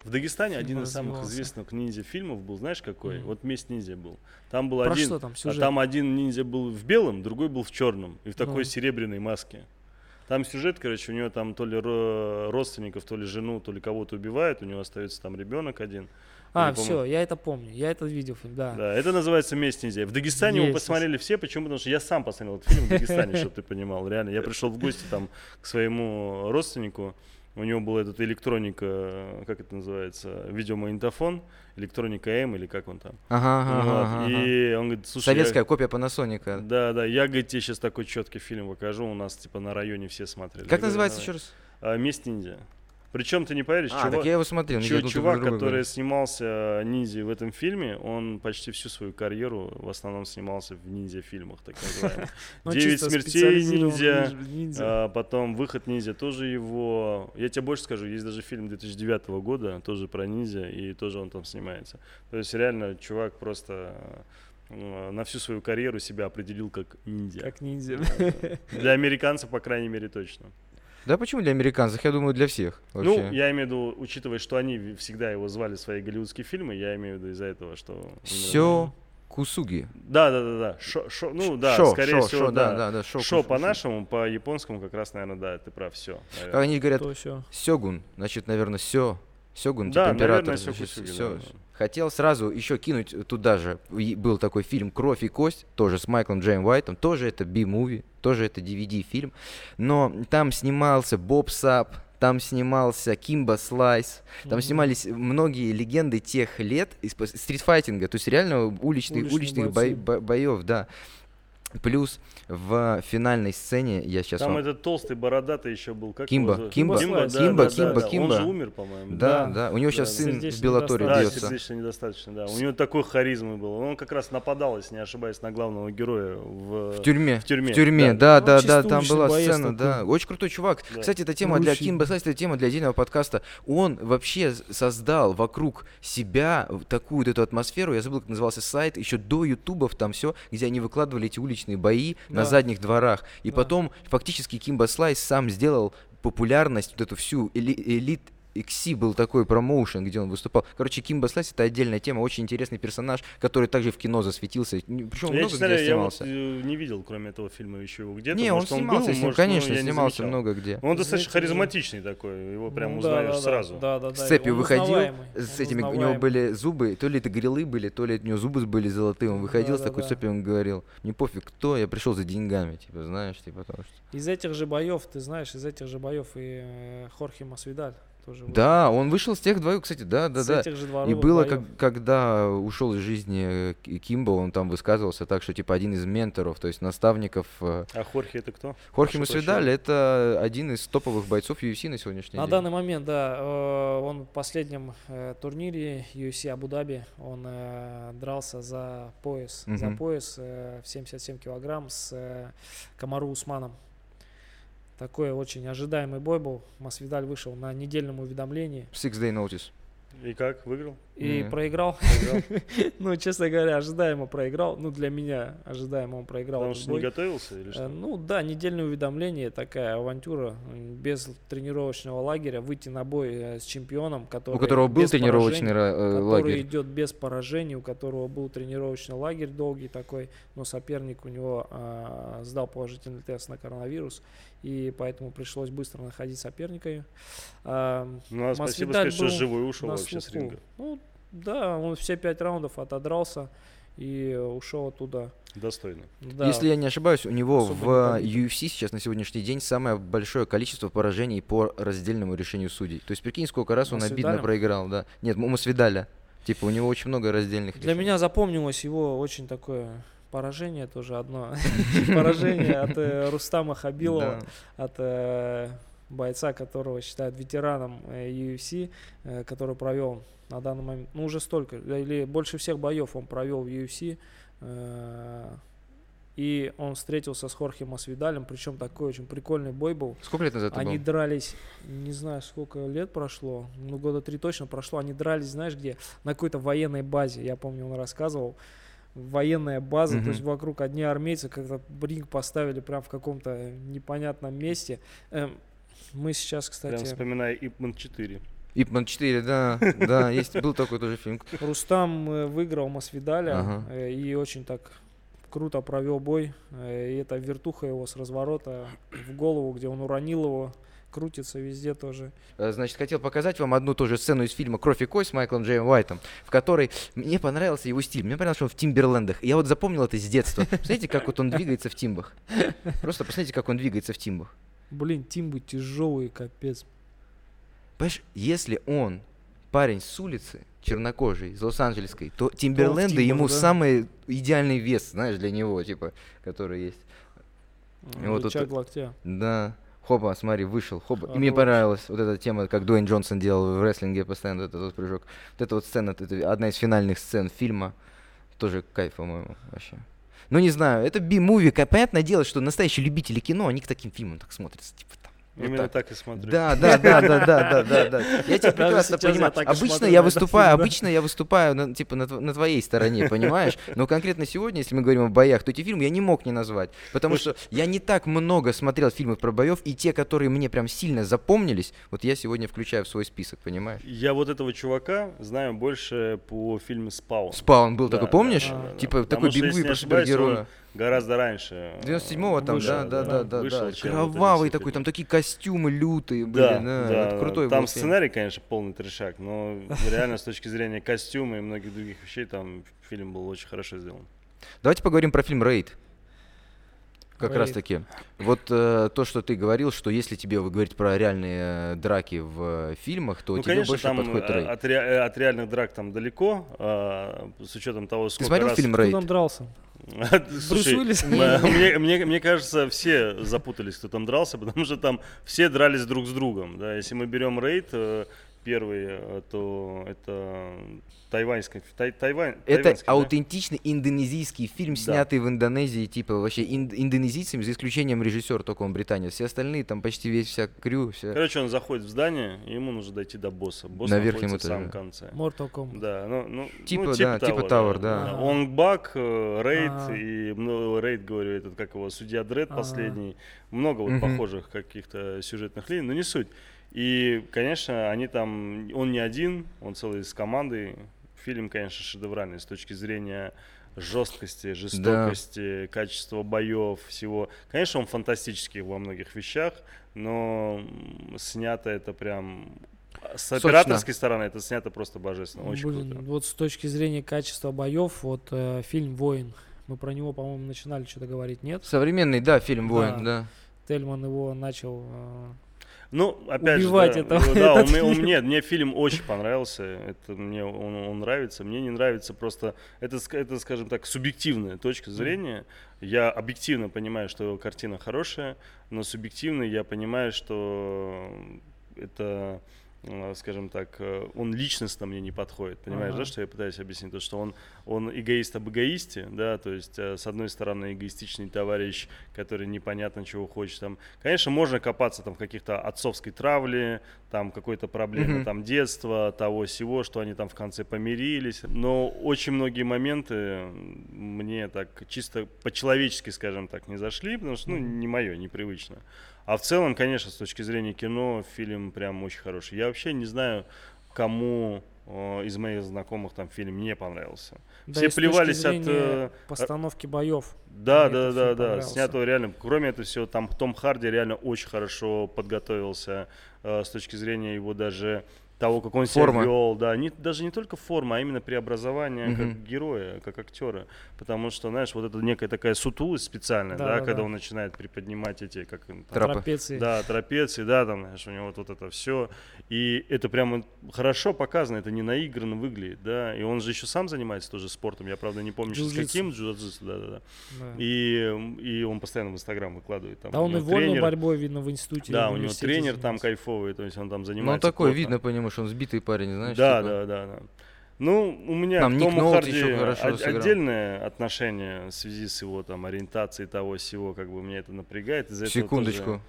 В Дагестане один из самых известных ниндзя фильмов был, знаешь какой? Mm. Вот «Месть ниндзя» был. Там был Про один, что там, а там один ниндзя был в белом, другой был в черном и в такой mm. серебряной маске. Там сюжет, короче, у него там то ли родственников, то ли жену, то ли кого-то убивают, у него остается там ребенок один. А, все, я это помню, я это видел, да. Да, это называется «Месть ниндзя». В Дагестане Есть. его посмотрели все, почему? Потому что я сам посмотрел этот фильм в Дагестане, чтобы ты понимал, реально. Я пришел в гости там к своему родственнику, у него был этот электроника, как это называется, видеомагнитофон, электроника М или как он там. Ага, ага, вот. ага, И он говорит, слушай, Советская я... копия Panasonic. Да, да, я, говорит, тебе сейчас такой четкий фильм покажу, у нас типа на районе все смотрели. Как я называется говорю, еще раз? А, «Месть ниндзя». Причем ты не поверишь, а, чувак, так я его смотрел, чувак, чувак который говорит. снимался ниндзя в этом фильме, он почти всю свою карьеру в основном снимался в ниндзя-фильмах, так называемых. Ну, Девять смертей ниндзя, а, потом выход ниндзя тоже его. Я тебе больше скажу, есть даже фильм 2009 года, тоже про ниндзя, и тоже он там снимается. То есть реально чувак просто э, на всю свою карьеру себя определил как ниндзя. Как ниндзя. Для американцев, по крайней мере, точно. Да почему для американцев? Я думаю, для всех. Ну, вообще. Ну, я имею в виду, учитывая, что они всегда его звали в свои голливудские фильмы, я имею в виду из-за этого, что... Все Кусуги. Да, да, да, да. Шо, шо, ну да, шо, скорее шо, всего, шо, да. да, да, шо, шо по-нашему, по-японскому как раз, наверное, да, ты прав, все. Как они говорят, сёгун, значит, наверное, все. Сёгун, да, типа император. Наверное, значит, Кусуги, все. Да, да. Хотел сразу еще кинуть туда же. Был такой фильм «Кровь и кость», тоже с Майклом Джейм Уайтом. Тоже это би-муви, тоже это DVD-фильм. Но там снимался Боб Сап, там снимался Кимба Слайс, там mm-hmm. снимались многие легенды тех лет из стритфайтинга, то есть реально уличных, уличных бо- бо- боев, да. Плюс в финальной сцене я сейчас Там вам... этот толстый бородатый еще был. Как Кимба, его... Кимба, Кимба, Кимба, да, Кимба, да, Кимба, да, Кимба. Он же умер, по-моему. Да, да, да. У него сейчас да, сын в Беллаторе да, бьется. Да, недостаточно, да. У него такой харизмы был. Он как раз нападал, если не ошибаюсь, на главного героя в, в тюрьме. В тюрьме, в тюрьме. да, да, да, да там была сцена, да. Очень крутой чувак. Да. Кстати, эта тема Круче. для Кимба Слайс, это тема для отдельного подкаста. Он вообще создал вокруг себя такую вот эту атмосферу, я забыл, как назывался сайт, еще до ютубов там все, где они выкладывали эти уличные бои на задних дворах. И да. потом фактически Кимба Слайс сам сделал популярность, вот эту всю эли элит, XC был такой промоушен, где он выступал. Короче, Кимба Слайс это отдельная тема, очень интересный персонаж, который также в кино засветился. Причем я, много честно, где снимался. Я вот э, не видел, кроме этого фильма, еще его где-то. Не, может, он снимался, он был, может, конечно, ну, снимался много где. Он достаточно харизматичный такой, его прям ну, узнаешь да, да, сразу. Да, да, да, с цепью выходил, с этими, у него были зубы, то ли это грилы были, то ли у него зубы были золотые, он выходил да, с такой да. цепью, он говорил, не пофиг кто, я пришел за деньгами, типа, знаешь, типа, потому что... Из этих же боев, ты знаешь, из этих же боев и э, Хорхе Масвидаль тоже. Да, он вышел с тех двоих, кстати, да, да, с да. Этих же И было, как, когда ушел из жизни э, Кимбо, он там высказывался так, что типа один из менторов, то есть наставников. Э, а Хорхе это кто? Хорхе Масвидаль это один из топовых бойцов UFC на сегодняшний на день. На данный момент, да, э, он в последнем турнире UFC Абу-Даби, он дрался за пояс, угу. за пояс в 77 килограмм с Камару Усманом. Такой очень ожидаемый бой был. Масвидаль вышел на недельном уведомлении. Six day notice. И как, выиграл? И mm. проиграл. ну, честно говоря, ожидаемо проиграл. Ну, для меня ожидаемо он проиграл. Потому что не готовился или что? Э, ну, да, недельное уведомление, такая авантюра. Без тренировочного лагеря выйти на бой э, с чемпионом, который... У которого был тренировочный э, лагерь. Который идет без поражений, у которого был тренировочный лагерь долгий такой, но соперник у него э, сдал положительный тест на коронавирус, и поэтому пришлось быстро находить соперника. Э, ну, а спасибо сказать, что живой ушел вообще с ринга. Ну, да, он все пять раундов отодрался. и ушел оттуда. Достойно. Да. Если я не ошибаюсь, у него Особо в UFC сейчас на сегодняшний день самое большое количество поражений по раздельному решению судей. То есть прикинь, сколько раз он обидно проиграл, да. Нет, мы Масвидаля. Типа у него очень много раздельных Для решений. меня запомнилось его очень такое поражение тоже одно. Поражение от э, Рустама Хабилова, от э, бойца, которого считают ветераном э, UFC, который провел на данный момент, ну уже столько, или больше всех боев он провел в UFC. И он встретился с Хорхе Масвидалем, причем такой очень прикольный бой был. Сколько лет назад Они был? дрались, не знаю, сколько лет прошло, ну года три точно прошло. Они дрались, знаешь где? На какой-то военной базе, я помню, он рассказывал военная база, mm-hmm. то есть вокруг одни армейцы как-то ринг поставили прям в каком-то непонятном месте. Эм, мы сейчас, кстати... Прям вспоминаю Ипман 4. Ипман 4, да, да, есть, был такой тоже фильм. Рустам э, выиграл Масвидаля ага. Э, и очень так круто провел бой. Э, и это вертуха его с разворота в голову, где он уронил его крутится везде тоже. Значит, хотел показать вам одну тоже сцену из фильма «Кровь и кость» с Майклом Джейм Уайтом, в которой мне понравился его стиль. Мне понравилось, что он в Тимберлендах. Я вот запомнил это с детства. Посмотрите, как вот он двигается в тимбах. Просто посмотрите, как он двигается в тимбах. Блин, тимбы тяжелые, капец. Понимаешь, если он парень с улицы, чернокожий, из Лос-Анджелесской, то Тимберленды ему да? самый идеальный вес, знаешь, для него, типа, который есть. А, вот тут, локтя. Да. Хопа, смотри, вышел, хопа. И мне понравилась вот эта тема, как Дуэйн Джонсон делал в рестлинге постоянно этот вот прыжок. Вот эта вот сцена, это одна из финальных сцен фильма. Тоже кайф, по-моему, вообще. Ну, не знаю, это би-муви. Понятное дело, что настоящие любители кино, они к таким фильмам так смотрятся. Типа, Именно вот так. так и смотрю. Да, да, да, да, да, да, да, да. Я тебя прекрасно понимаю. Я обычно смотрю, я выступаю, обычно я выступаю на, типа на, на твоей стороне, понимаешь? Но конкретно сегодня, если мы говорим о боях, то эти фильмы я не мог не назвать, потому что я не так много смотрел фильмов про боев, и те, которые мне прям сильно запомнились, вот я сегодня включаю в свой список, понимаешь? Я вот этого чувака знаю больше по фильму «Спаун». «Спаун» был такой, помнишь? Типа такой бегу про супергероя. Гораздо раньше. 97-го там, да, да, да, да, да. Кровавый такой, там такие костюмы лютые были, да, да, это крутой Там сценарий, конечно, полный трешак, но реально с точки зрения костюма и многих других вещей там фильм был очень хорошо сделан. Давайте поговорим про фильм «Рейд». Как Рейд. раз таки. Вот э, то, что ты говорил, что если тебе вы говорить про реальные э, драки в э, фильмах, то ну, тебе конечно, больше там подходит Рейд. От, ре, э, от реальных драк там далеко, э, с учетом того, сколько Ты смотрел раз... фильм Рейд? Кто там дрался? Слушай, мне, мне, мне кажется, все запутались, кто там дрался, потому что там все дрались друг с другом. Да? Если мы берем рейд, э, первый, э, то это тайваньский. Тай, тайвань, это аутентичный да? индонезийский фильм, да. снятый в Индонезии, типа вообще ин, индонезийцами, за исключением режиссера только он британец. Все остальные там почти весь вся крю. Вся... Короче, он заходит в здание, и ему нужно дойти до босса. Босс На верхнем этаже. в самом конце. Mortal Kombat. Да, ну, ну, типа, ну, типа, да, типа Tower, да. да. Он баг, э, рейд, и ну, рейд, говорю, этот как его, судья Дред последний. Много вот похожих каких-то сюжетных линий, но не суть. И, конечно, они там, он не один, он целый с командой. Фильм, конечно, шедевральный с точки зрения жесткости, жестокости, да. качества боев, всего. Конечно, он фантастический во многих вещах, но снято это прям с операторской стороны это снято просто божественно, очень Блин, круто. Вот с точки зрения качества боев, вот э, фильм «Воин», мы про него, по-моему, начинали что-то говорить, нет? Современный, да, фильм «Воин», да. да. Тельман его начал э, ну, опять убивать же, да, этого. Да, он, фильм. Он, нет, мне фильм очень понравился. Это мне он, он нравится. Мне не нравится просто это, это, скажем так, субъективная точка зрения. Я объективно понимаю, что картина хорошая, но субъективно я понимаю, что это скажем так, э, он личностно мне не подходит, понимаешь, ага. да, что я пытаюсь объяснить, то, что он, он эгоист об эгоисте, да, то есть, э, с одной стороны, эгоистичный товарищ, который непонятно чего хочет, там, конечно, можно копаться там в каких-то отцовской травле, там, какой-то проблемы, mm-hmm. там, детства, того всего, что они там в конце помирились, но очень многие моменты мне так чисто по-человечески, скажем так, не зашли, потому что, ну, не мое, непривычно. А в целом, конечно, с точки зрения кино, фильм прям очень хороший. Я вообще не знаю, кому э, из моих знакомых там фильм не понравился. Да Все плевались от э, постановки боев. Да, да, да, да. Снято реально. Кроме этого всего, там Том Харди реально очень хорошо подготовился э, с точки зрения его даже того, как он форма. себя вел, да, не, даже не только форма, а именно преобразование угу. как героя, как актера, потому что, знаешь, вот это некая такая сутулость специальная, да, да, да когда он начинает приподнимать эти, как там, трапеции, да, трапеции, да, там, знаешь, у него вот, вот это все, и это прямо хорошо показано, это не наигранно выглядит, да, и он же еще сам занимается тоже спортом, я правда не помню, с каким джиу-джитсу, да, да, да, и и он постоянно в Инстаграм выкладывает там. Да, он и вольной борьбой видно в институте. Да, у него тренер там кайфовый, то есть он там занимается. Ну, он такой видно по что он сбитый парень, знаешь? Да, типа. да, да, да. Ну, у меня там к Тому Харди отдельное отношение в связи с его там ориентацией того всего, как бы меня это напрягает. Из-за Секундочку. Этого тоже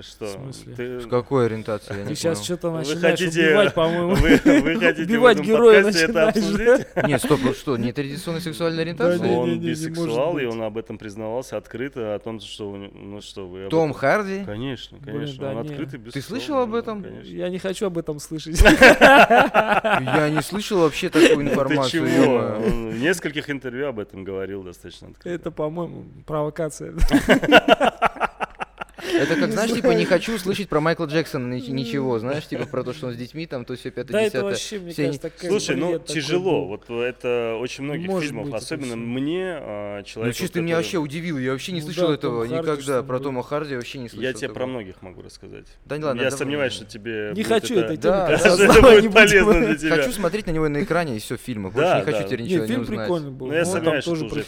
что? В смысле? Ты... С какой ориентации? Я ты сейчас понял. что-то начинаешь вы хотите, убивать, по-моему. Вы, вы хотите убивать героя это обсудить? Нет, стоп, что, не традиционная сексуальная ориентация? Да, он не, не, бисексуал, и он об этом признавался открыто, о том, что, ну что вы... Том этом... Харди? Конечно, конечно, Блин, да, он открытый бисексуал. Ты слышал об этом? Конечно. Я не хочу об этом слышать. Я не слышал вообще такую информацию. Ты чего? Он в нескольких интервью об этом говорил достаточно открыто. Это, по-моему, провокация. Это как, знаешь, типа, не хочу слышать про Майкла Джексона ничего, знаешь, типа, про то, что он с детьми, там, то все пятое, Да, это вообще, мне кажется, Слушай, ну, тяжело, вот это очень многих фильмов, особенно мне, а, человек... Ну, чисто меня вообще удивил, я вообще не ну слышал этого никогда, про Тома Харди вообще не слышал. Я тебе про многих могу рассказать. Да не ладно, Я сомневаюсь, что тебе Не хочу это Да, это будет полезно для тебя. Хочу смотреть на него на экране и все, фильмы. Больше не хочу теперь ничего не узнать. прикольный был. Ну, я сомневаюсь, что уже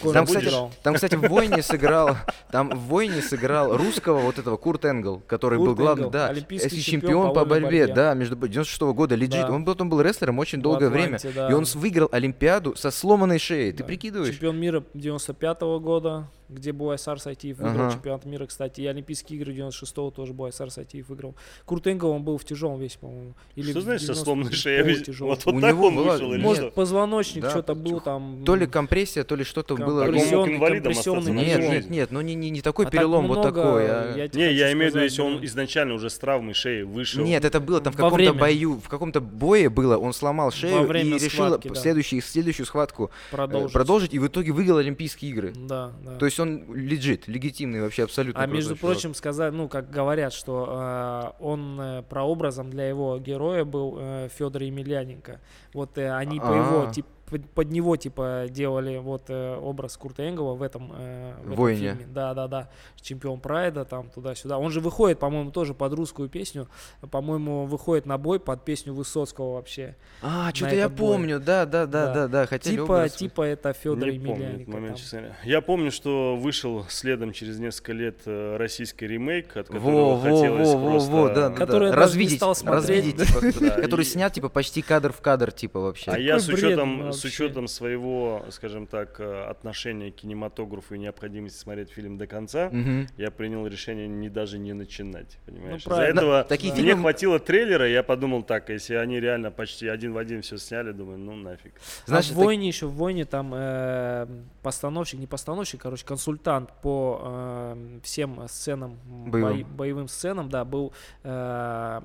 Там, кстати, в «Войне» сыграл, там в «Войне» сыграл русского вот этого Курт Энгл, который Курт был главным, да, олимпийский чемпион, чемпион по борьбе, борьбе, да, между 96 -го года, легит. Да. Он потом был рестлером очень долгое время, да. и он выиграл Олимпиаду со сломанной шеей. Да. Ты прикидываешь? Чемпион мира 95 -го года, где Буайсар Сайтиев выиграл ага. чемпионат мира, кстати, и Олимпийские игры 96-го тоже Буайсар Сайтиев выиграл. Курт Энгл, он был в тяжелом весе, по-моему. Или что значит со сломанной шеей? Вот, вот У так него он была... вышел? Или Может, позвоночник да, что-то был там. То ли компрессия, то ли что-то было. Компрессионный, нет, нет, нет, ну не, не, не такой а перелом вот такой. А... Я не, я имею в виду, если он изначально уже с травмой шеи вышел. Нет, это было там в каком-то бою, в каком-то бое было, он сломал шею и решил следующую, следующую схватку э, продолжить, и в итоге выиграл Олимпийские игры. Да, да. То есть он лежит легитимный вообще абсолютно. А между прочим, сказать, ну, как говорят, что э, он э, прообразом для его героя был э, Федор Емельяненко. Вот э, они А-а-а. по его типа под него типа делали вот э, образ Курта Энгела в этом, э, в этом фильме. Да, да, да. Чемпион Прайда там туда-сюда. Он же выходит, по-моему, тоже под русскую песню. По-моему, выходит на бой под песню Высоцкого вообще. А, что-то я бой. помню, да, да, да, да, да. да. Хотели типа, образ... типа это Федор Емельяненко. Момент, я помню, что вышел следом через несколько лет э, российский ремейк, от которого во, хотелось во, во, просто... Во, да, который да. развидеть, стал смотреть. который снят типа почти кадр в кадр, типа вообще. А я с учетом с учетом своего, скажем так, э, отношения к кинематографу и необходимости смотреть фильм до конца, угу. я принял решение не даже не начинать, понимаешь? Ну, Из-за этого Такие мне фильмы... хватило трейлера, я подумал так, если они реально почти один в один все сняли, думаю, ну нафиг. Значит, а в «Войне» так... еще, в «Войне» там э, постановщик, не постановщик, короче, консультант по э, всем сценам, боевым. Бо, боевым сценам, да, был э,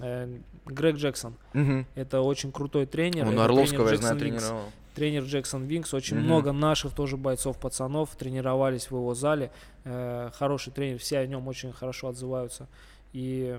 э, Грег Джексон. Угу. Это очень крутой тренер. Он Орловского, я знаю, тренировал. Тренер Джексон Винкс. Очень угу. много наших тоже бойцов, пацанов тренировались в его зале. Э, хороший тренер, все о нем очень хорошо отзываются. И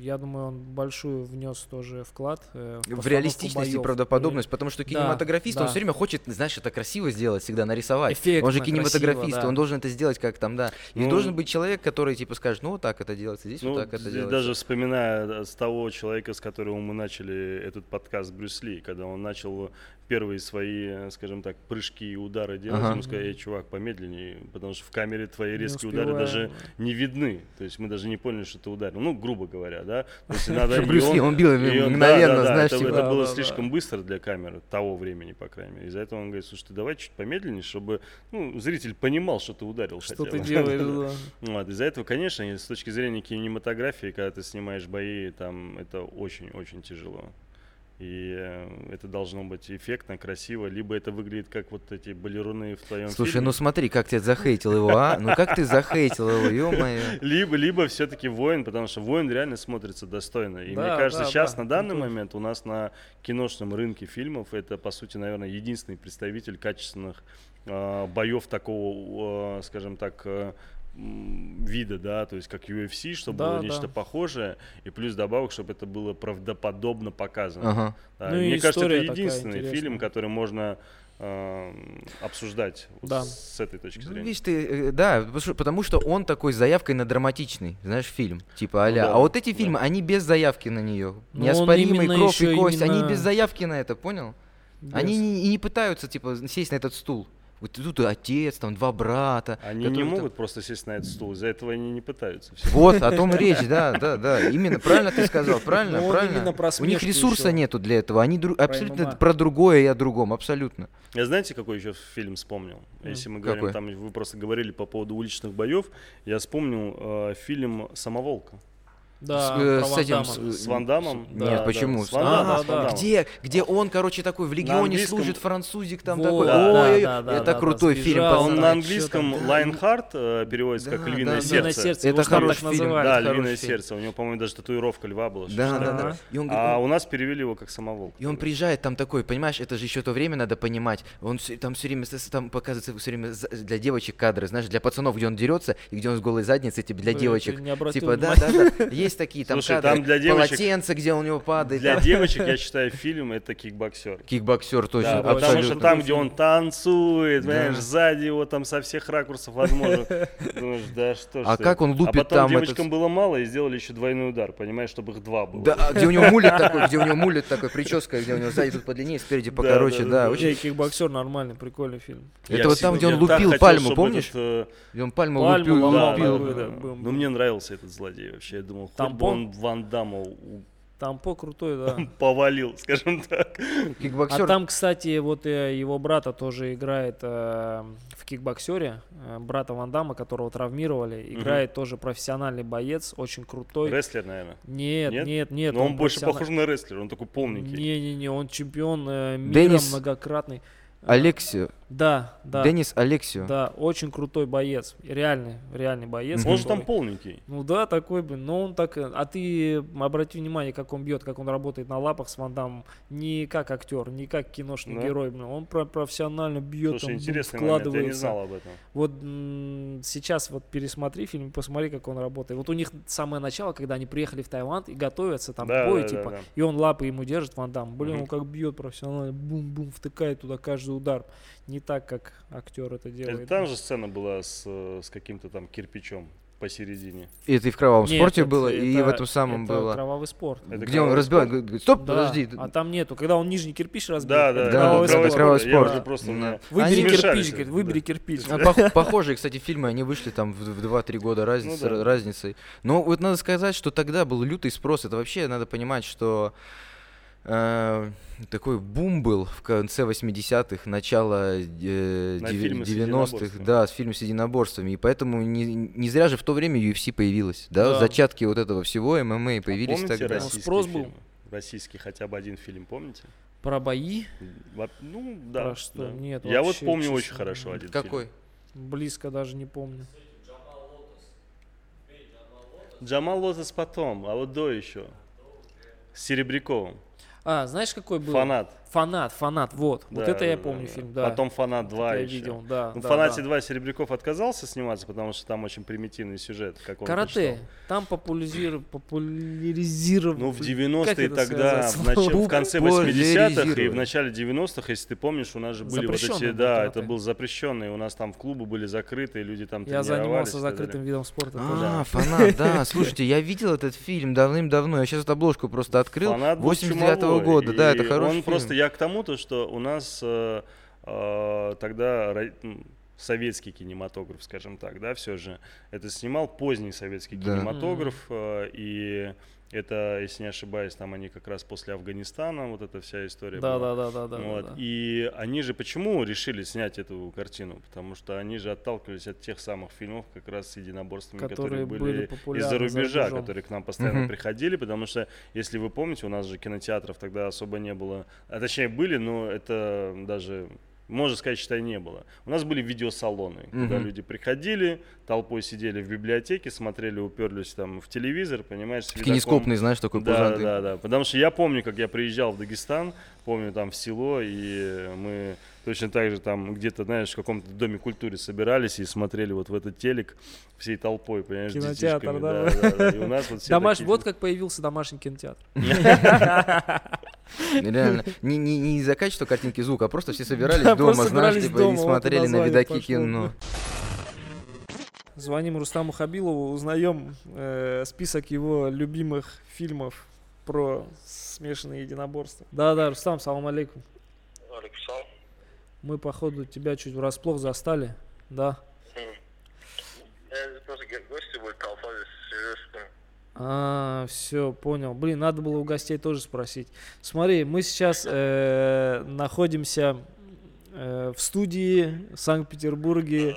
я думаю, он большую внес тоже вклад э, в, в реалистичность боев. и правдоподобность, потому что кинематографист, да, он да. все время хочет, знаешь, это красиво сделать, всегда нарисовать. Эффектно, он же кинематографист, красиво, да. он должен это сделать как там, да. И ну, должен быть человек, который типа скажет, ну вот так это делается, здесь ну, вот так это делается. Даже вспоминая с того человека, с которого мы начали этот подкаст Брюс Ли, когда он начал первые свои, скажем так, прыжки и удары делать, ага. ему сказать, эй, чувак, помедленнее, потому что в камере твои резкие удары даже не видны. То есть мы даже не поняли, что ты ударил. Ну, грубо говоря, да. То есть надо, Брюс Ли, он бил мгновенно, знаешь, это, типа. было слишком быстро для камеры, того времени, по крайней мере. Из-за этого он говорит, слушай, ты давай чуть помедленнее, чтобы ну, зритель понимал, что ты ударил. Что ты делаешь, да. Вот, из-за этого, конечно, с точки зрения кинематографии, когда ты снимаешь бои, там это очень-очень тяжело. И э, это должно быть эффектно, красиво, либо это выглядит как вот эти балеруны в твоем Слушай, фильме. ну смотри, как ты захейтил его, а? Ну как ты захейтил его, ё-моё. Либо, либо все-таки воин, потому что воин реально смотрится достойно. И да, мне кажется, да, сейчас да, на данный момент у нас на киношном рынке фильмов это, по сути, наверное, единственный представитель качественных э, боев такого, э, скажем так, э, вида, да, то есть как UFC, чтобы да, было нечто да. похожее, и плюс добавок, чтобы это было правдоподобно показано. Ага. Да, ну мне кажется, это единственный фильм, который можно э, обсуждать да. с этой точки ну, зрения. Ну, видишь, ты, э, да, потому что он такой с заявкой на драматичный, знаешь, фильм, типа а ну, да, А вот эти фильмы, да. они без заявки на нее. Ну, Неоспоримый кровь и кость, именно... они без заявки на это, понял? Без. Они не, и не пытаются, типа, сесть на этот стул. Вот тут отец, там два брата. Они не могут там... просто сесть на этот стул, из-за этого они не пытаются. Все. Вот, о том речь, да, да, да. Именно, правильно ты сказал, правильно, Но правильно. У них ресурса еще. нету для этого, они дру... абсолютно про другое и о другом, абсолютно. Я знаете, какой еще фильм вспомнил? Если мы говорим, какой? там вы просто говорили по поводу уличных боев, я вспомнил э, фильм «Самоволка». Да, с, э, с этим с, с Ван Дамом. Нет, да, почему? Да, с Ван а, да, да. Где, где он, короче, такой в легионе служит французик там вот, такой. Да, Ой, да, да, это да, крутой да, фильм. Он на английском Lionheart э, переводится да, как львиное да, сердце. сердце. Это хороший фильм. Да, львиное сердце. У него, по-моему, даже татуировка льва была. Да, да, да. И он, а у нас перевели его как самовол. И он приезжает там такой, понимаешь, это же еще то время надо понимать. Он там все время там показывается все время для девочек кадры, знаешь, для пацанов, где он дерется и где он с голой задницей, типа для девочек. Типа да, да, да. Есть такие там кадры там для девочек, полотенце, где у него падает. Для девочек, я считаю, фильм это кикбоксер. Кикбоксер точно, да, Потому что там, где он танцует, да. понимаешь, сзади его там со всех ракурсов возможно. Думаешь, да что А как он лупит а потом там? девочкам было мало и сделали еще двойной удар, понимаешь, чтобы их два было. Да, где у него мулет такой, где у него мулет такой, прическа, где у него сзади тут подлиннее, спереди покороче, да. Очень кикбоксер нормальный, прикольный фильм. Это вот там, где он лупил пальму, помнишь? Э, где он пальму лупил, лупил. Ну мне нравился этот злодей вообще, я думал, хоть бы он Ван Дамма Тампо крутой, да. Повалил, скажем так. Кикбоксер. А там, кстати, вот э, его брата тоже играет э, в кикбоксере. Э, брата Ван Дамма, которого травмировали. Играет угу. тоже профессиональный боец, очень крутой. Рестлер, наверное. Нет, нет, нет. нет Но он, он больше похож на рестлера, он такой полненький. Не-не-не, он чемпион э, мира Денис... многократный. Алексию. Да, да. Денис Алексию. Да, очень крутой боец. Реальный, реальный боец. Он же там полненький. Ну да, такой бы. Но он так... А ты обрати внимание, как он бьет, как он работает на лапах с Вандам. Не как актер, не как киношный да. герой. Он профессионально бьет, Слушай, он интересный вкладывается. Момент. Я не знал об этом. Вот сейчас вот пересмотри фильм, посмотри, как он работает. Вот у них самое начало, когда они приехали в Таиланд и готовятся там да, к бою, да, типа, да, да. и он лапы ему держит, Ван Дам. Блин, угу. он как бьет профессионально, бум-бум, втыкает туда каждый удар не так, как актер это делает. Это там же сцена была с, с каким-то там кирпичом посередине. И это и в кровавом нет, спорте это, было, это, и в этом самом это было. кровавый спорт. Это Где он разбивает, говорит, стоп, да, подожди. А там нету, когда он нижний кирпич разбил. Да, да, да, кровавый, кровавый, кровавый спорт. спорт. Просто да. Выбери Они кирпич, говорит, выбери да. кирпич. А, похожие, кстати, фильмы, они вышли там в, в 2-3 года разницы, ну, да. разницей. Но вот надо сказать, что тогда был лютый спрос. Это вообще надо понимать, что э, такой бум был в конце 80-х, начало э, 90-х, да, с фильмом с единоборствами. И поэтому не, не зря же в то время UFC появилась, да, да. зачатки вот этого всего ММА появились а тогда. Спрос был. Российский хотя бы один фильм, помните? Про бои? Ну, да. Про что? Да. Нет, Я вот помню честно. очень хорошо один Какой? фильм. Близко даже не помню. Джамал Лотос потом, а вот до еще. С Серебряковым. А, знаешь, какой был? Фанат. Фанат, фанат, вот. Да, вот это я помню да, фильм, да. Потом Фанат 2 это еще. Я видел, да. Ну, да, в Фанате да. 2 Серебряков отказался сниматься, потому что там очень примитивный сюжет. Как он Карате. Прочитал. Там популяризировал. популяризировал. Ну, в 90-е тогда, в, нач... в конце 80-х и в начале 90-х, если ты помнишь, у нас же были вот эти, да, это был запрещенный, у нас там клубы были закрыты, люди там Я занимался закрытым видом спорта. А, Фанат, да, слушайте, я видел этот фильм давным-давно, я сейчас эту обложку просто открыл. 89-го года, да, это хороший Он просто, я к тому, то, что у нас э, э, тогда советский кинематограф, скажем так, да, все же это снимал поздний советский да. кинематограф э, и это, если не ошибаюсь, там они как раз после Афганистана, вот эта вся история да, была. Да, да, да, вот. да, да. И они же почему решили снять эту картину? Потому что они же отталкивались от тех самых фильмов как раз с единоборствами, которые, которые были, были из-за рубежа, за которые к нам постоянно угу. приходили, потому что, если вы помните, у нас же кинотеатров тогда особо не было. А точнее были, но это даже можно сказать, считай, не было. У нас были видеосалоны, угу. куда люди приходили, толпой сидели в библиотеке, смотрели, уперлись там в телевизор, понимаешь, с Кинескопный, знаешь, такой да, пузатый. Да, да, да. Потому что я помню, как я приезжал в Дагестан, помню там в село, и мы точно так же там где-то, знаешь, в каком-то доме культуры собирались и смотрели вот в этот телек всей толпой, понимаешь, Кинотеатр, да? Да, да, да. И у нас вот все Домаш... такие... Вот как появился домашний кинотеатр. Реально. Не, не, не из-за качества картинки звука, а просто все собирались дома, знаешь, типа, и смотрели на видаки кино. Звоним Рустаму Хабилову, узнаем э, список его любимых фильмов про смешанные единоборства. Да-да, Рустам, салам алейкум. Алейкум салам. Мы, походу, тебя чуть врасплох застали, да? А, все, понял. Блин, надо было у гостей тоже спросить. Смотри, мы сейчас э, находимся э, в студии в Санкт-Петербурге,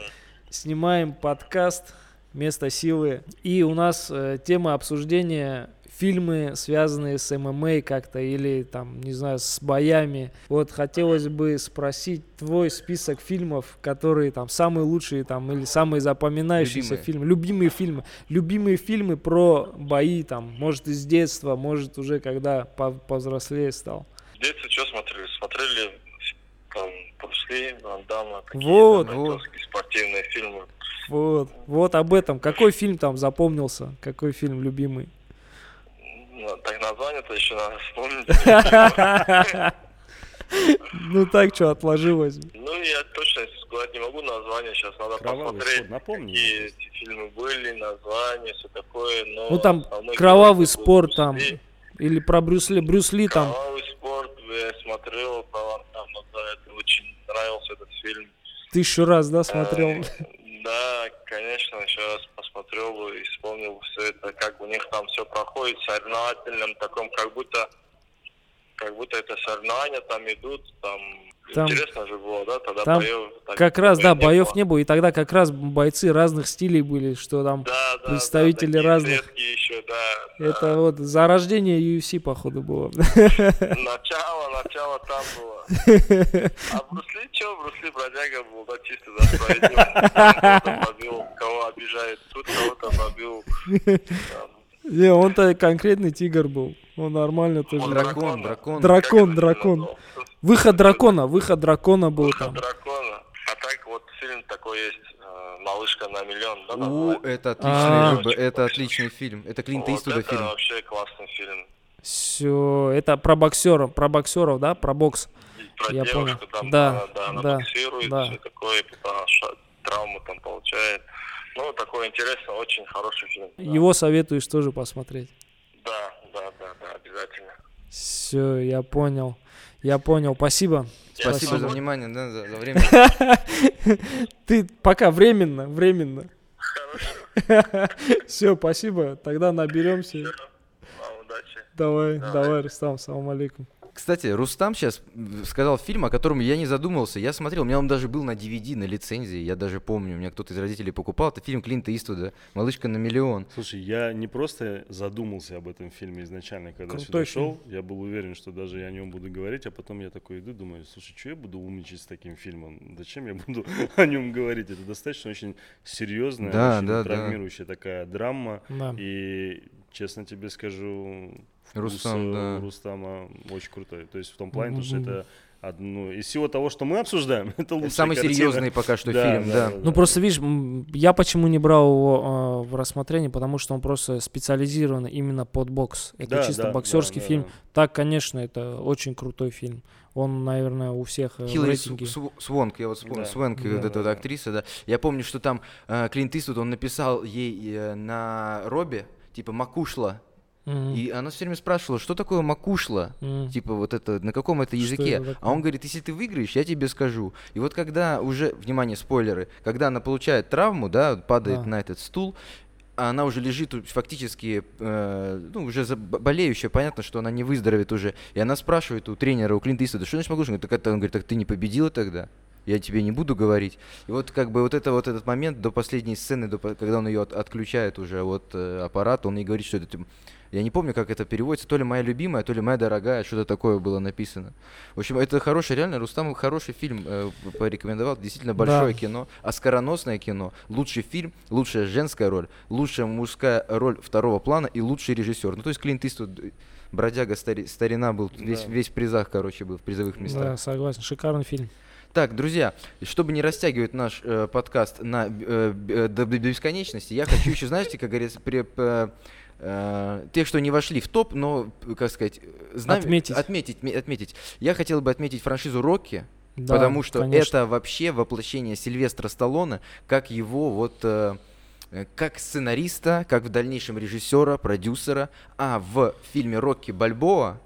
снимаем подкаст «Место силы». И у нас э, тема обсуждения фильмы, связанные с ММА как-то или там, не знаю, с боями. Вот хотелось бы спросить твой список фильмов, которые там самые лучшие там или самые запоминающиеся любимые. фильмы, любимые фильмы, любимые фильмы про бои там, может из детства, может уже когда повзрослее стал. В детстве что смотрели? Смотрели там Брусли, Ван Дамма, вот, вот. спортивные фильмы. Вот, вот об этом. Какой фильм там запомнился? Какой фильм любимый? Ну, так название-то еще надо вспомнить. Ну так что, отложилось. Ну, я точно сказать не могу название, сейчас надо посмотреть, напомни. какие эти фильмы были, названия, все такое. Ну, там кровавый спорт там, или про Брюсли, Брюсли там. Кровавый спорт я смотрел, про Ван да, это очень нравился этот фильм. Тысячу раз, да, смотрел? Э, да, конечно, еще раз посмотрел и вспомнил все это, как у них там все проходит в таком, как будто, как будто это соревнования там идут, там там, Интересно же было, да, тогда там боев... Так, как раз, да, не боев было. не было, и тогда как раз бойцы разных стилей были, что там да, да, представители да, разных... еще, да. Это да. вот зарождение UFC, походу, было. Начало, начало там было. А Брусли, что, Брусли бродяга был, да, чисто, да, справедливо. побил, кого обижает, тут кого-то побил. Не, он-то конкретный тигр был. Он нормально тоже. Дракон, дракон. Дракон, дракон. Выход дракона, выход дракона был выход там. дракона. А так вот фильм такой есть, э, «Малышка на миллион», да? У, это отличный, это отличный фильм. Это Клинт вот Иствуда фильм. это вообще классный фильм. Все, это про боксеров, про боксеров, да, про бокс. Про Я понял. Там, да, да, она да, боксирует, да. все такое, потом травму там получает. Ну, такой интересный, очень хороший фильм. Его да. советуешь тоже посмотреть? Да, да, да, да, обязательно. Все, я понял. Я понял, спасибо. Спасибо, спасибо. за внимание, да, за, за время. Ты пока временно, временно. Хорошо. Все, спасибо. Тогда наберемся. Удачи. Давай, давай, Рустам, салам алейкум. Кстати, Рустам сейчас сказал фильм, о котором я не задумывался. Я смотрел, у меня он даже был на DVD, на лицензии. Я даже помню, у меня кто-то из родителей покупал. Это фильм Клинта Иствуда «Малышка на миллион». Слушай, я не просто задумался об этом фильме изначально, когда Крутой сюда шел. Я был уверен, что даже я о нем буду говорить, а потом я такой иду, думаю, слушай, что я буду умничать с таким фильмом? Зачем я буду о нем говорить? Это достаточно очень серьезная, да, очень да, травмирующая да. такая драма. Да. И честно тебе скажу, Рустам, да. Рустама очень крутой. То есть в том плане, mm-hmm. что это одну из всего того, что мы обсуждаем, это лучшая Самый картина. серьезный пока что да, фильм, да. да. Ну просто видишь, я почему не брал его э, в рассмотрение, потому что он просто специализирован именно под бокс. Это да, чисто да, боксерский да, фильм. Да, да. Так, конечно, это очень крутой фильм. Он, наверное, у всех э, Хиллари Свонг, я вот вспомнил, да. Свонг, да, вот эта да. актриса, да. Я помню, что там э, Клинт Иствуд, он написал ей э, на робе, типа «Макушла», Mm-hmm. И она все время спрашивала, что такое макушла, mm-hmm. типа вот это, на каком это языке. Это а он говорит, если ты выиграешь, я тебе скажу. И вот когда уже, внимание, спойлеры, когда она получает травму, да, падает да. на этот стул, а она уже лежит фактически, э, ну, уже болеющая, понятно, что она не выздоровеет уже. И она спрашивает у тренера, у Клинта Иствуда, что значит могу? Так это, он говорит, так ты не победила тогда? я тебе не буду говорить. И вот как бы вот это вот этот момент до последней сцены, до, когда он ее от, отключает уже от э, аппарата, он ей говорит, что это типа, я не помню, как это переводится, то ли моя любимая, то ли моя дорогая, что-то такое было написано. В общем, это хороший, реально, Рустам хороший фильм э, порекомендовал, действительно большое да. кино, оскароносное кино, лучший фильм, лучшая женская роль, лучшая мужская роль второго плана и лучший режиссер. Ну, то есть Клинт Иствуд бродяга стари, старина был, да. весь, весь в призах, короче, был, в призовых местах. Да, согласен, шикарный фильм. Так, друзья, чтобы не растягивать наш э, подкаст на э, э, до бесконечности, я хочу еще, знаете, как говорится, при, э, э, тех, что не вошли в топ, но, как сказать, знам... отметить. отметить. Отметить. Я хотел бы отметить франшизу Рокки, да, потому что конечно. это вообще воплощение Сильвестра Сталлоне, как его вот... Э, как сценариста, как в дальнейшем режиссера, продюсера, а в фильме Рокки Бальбоа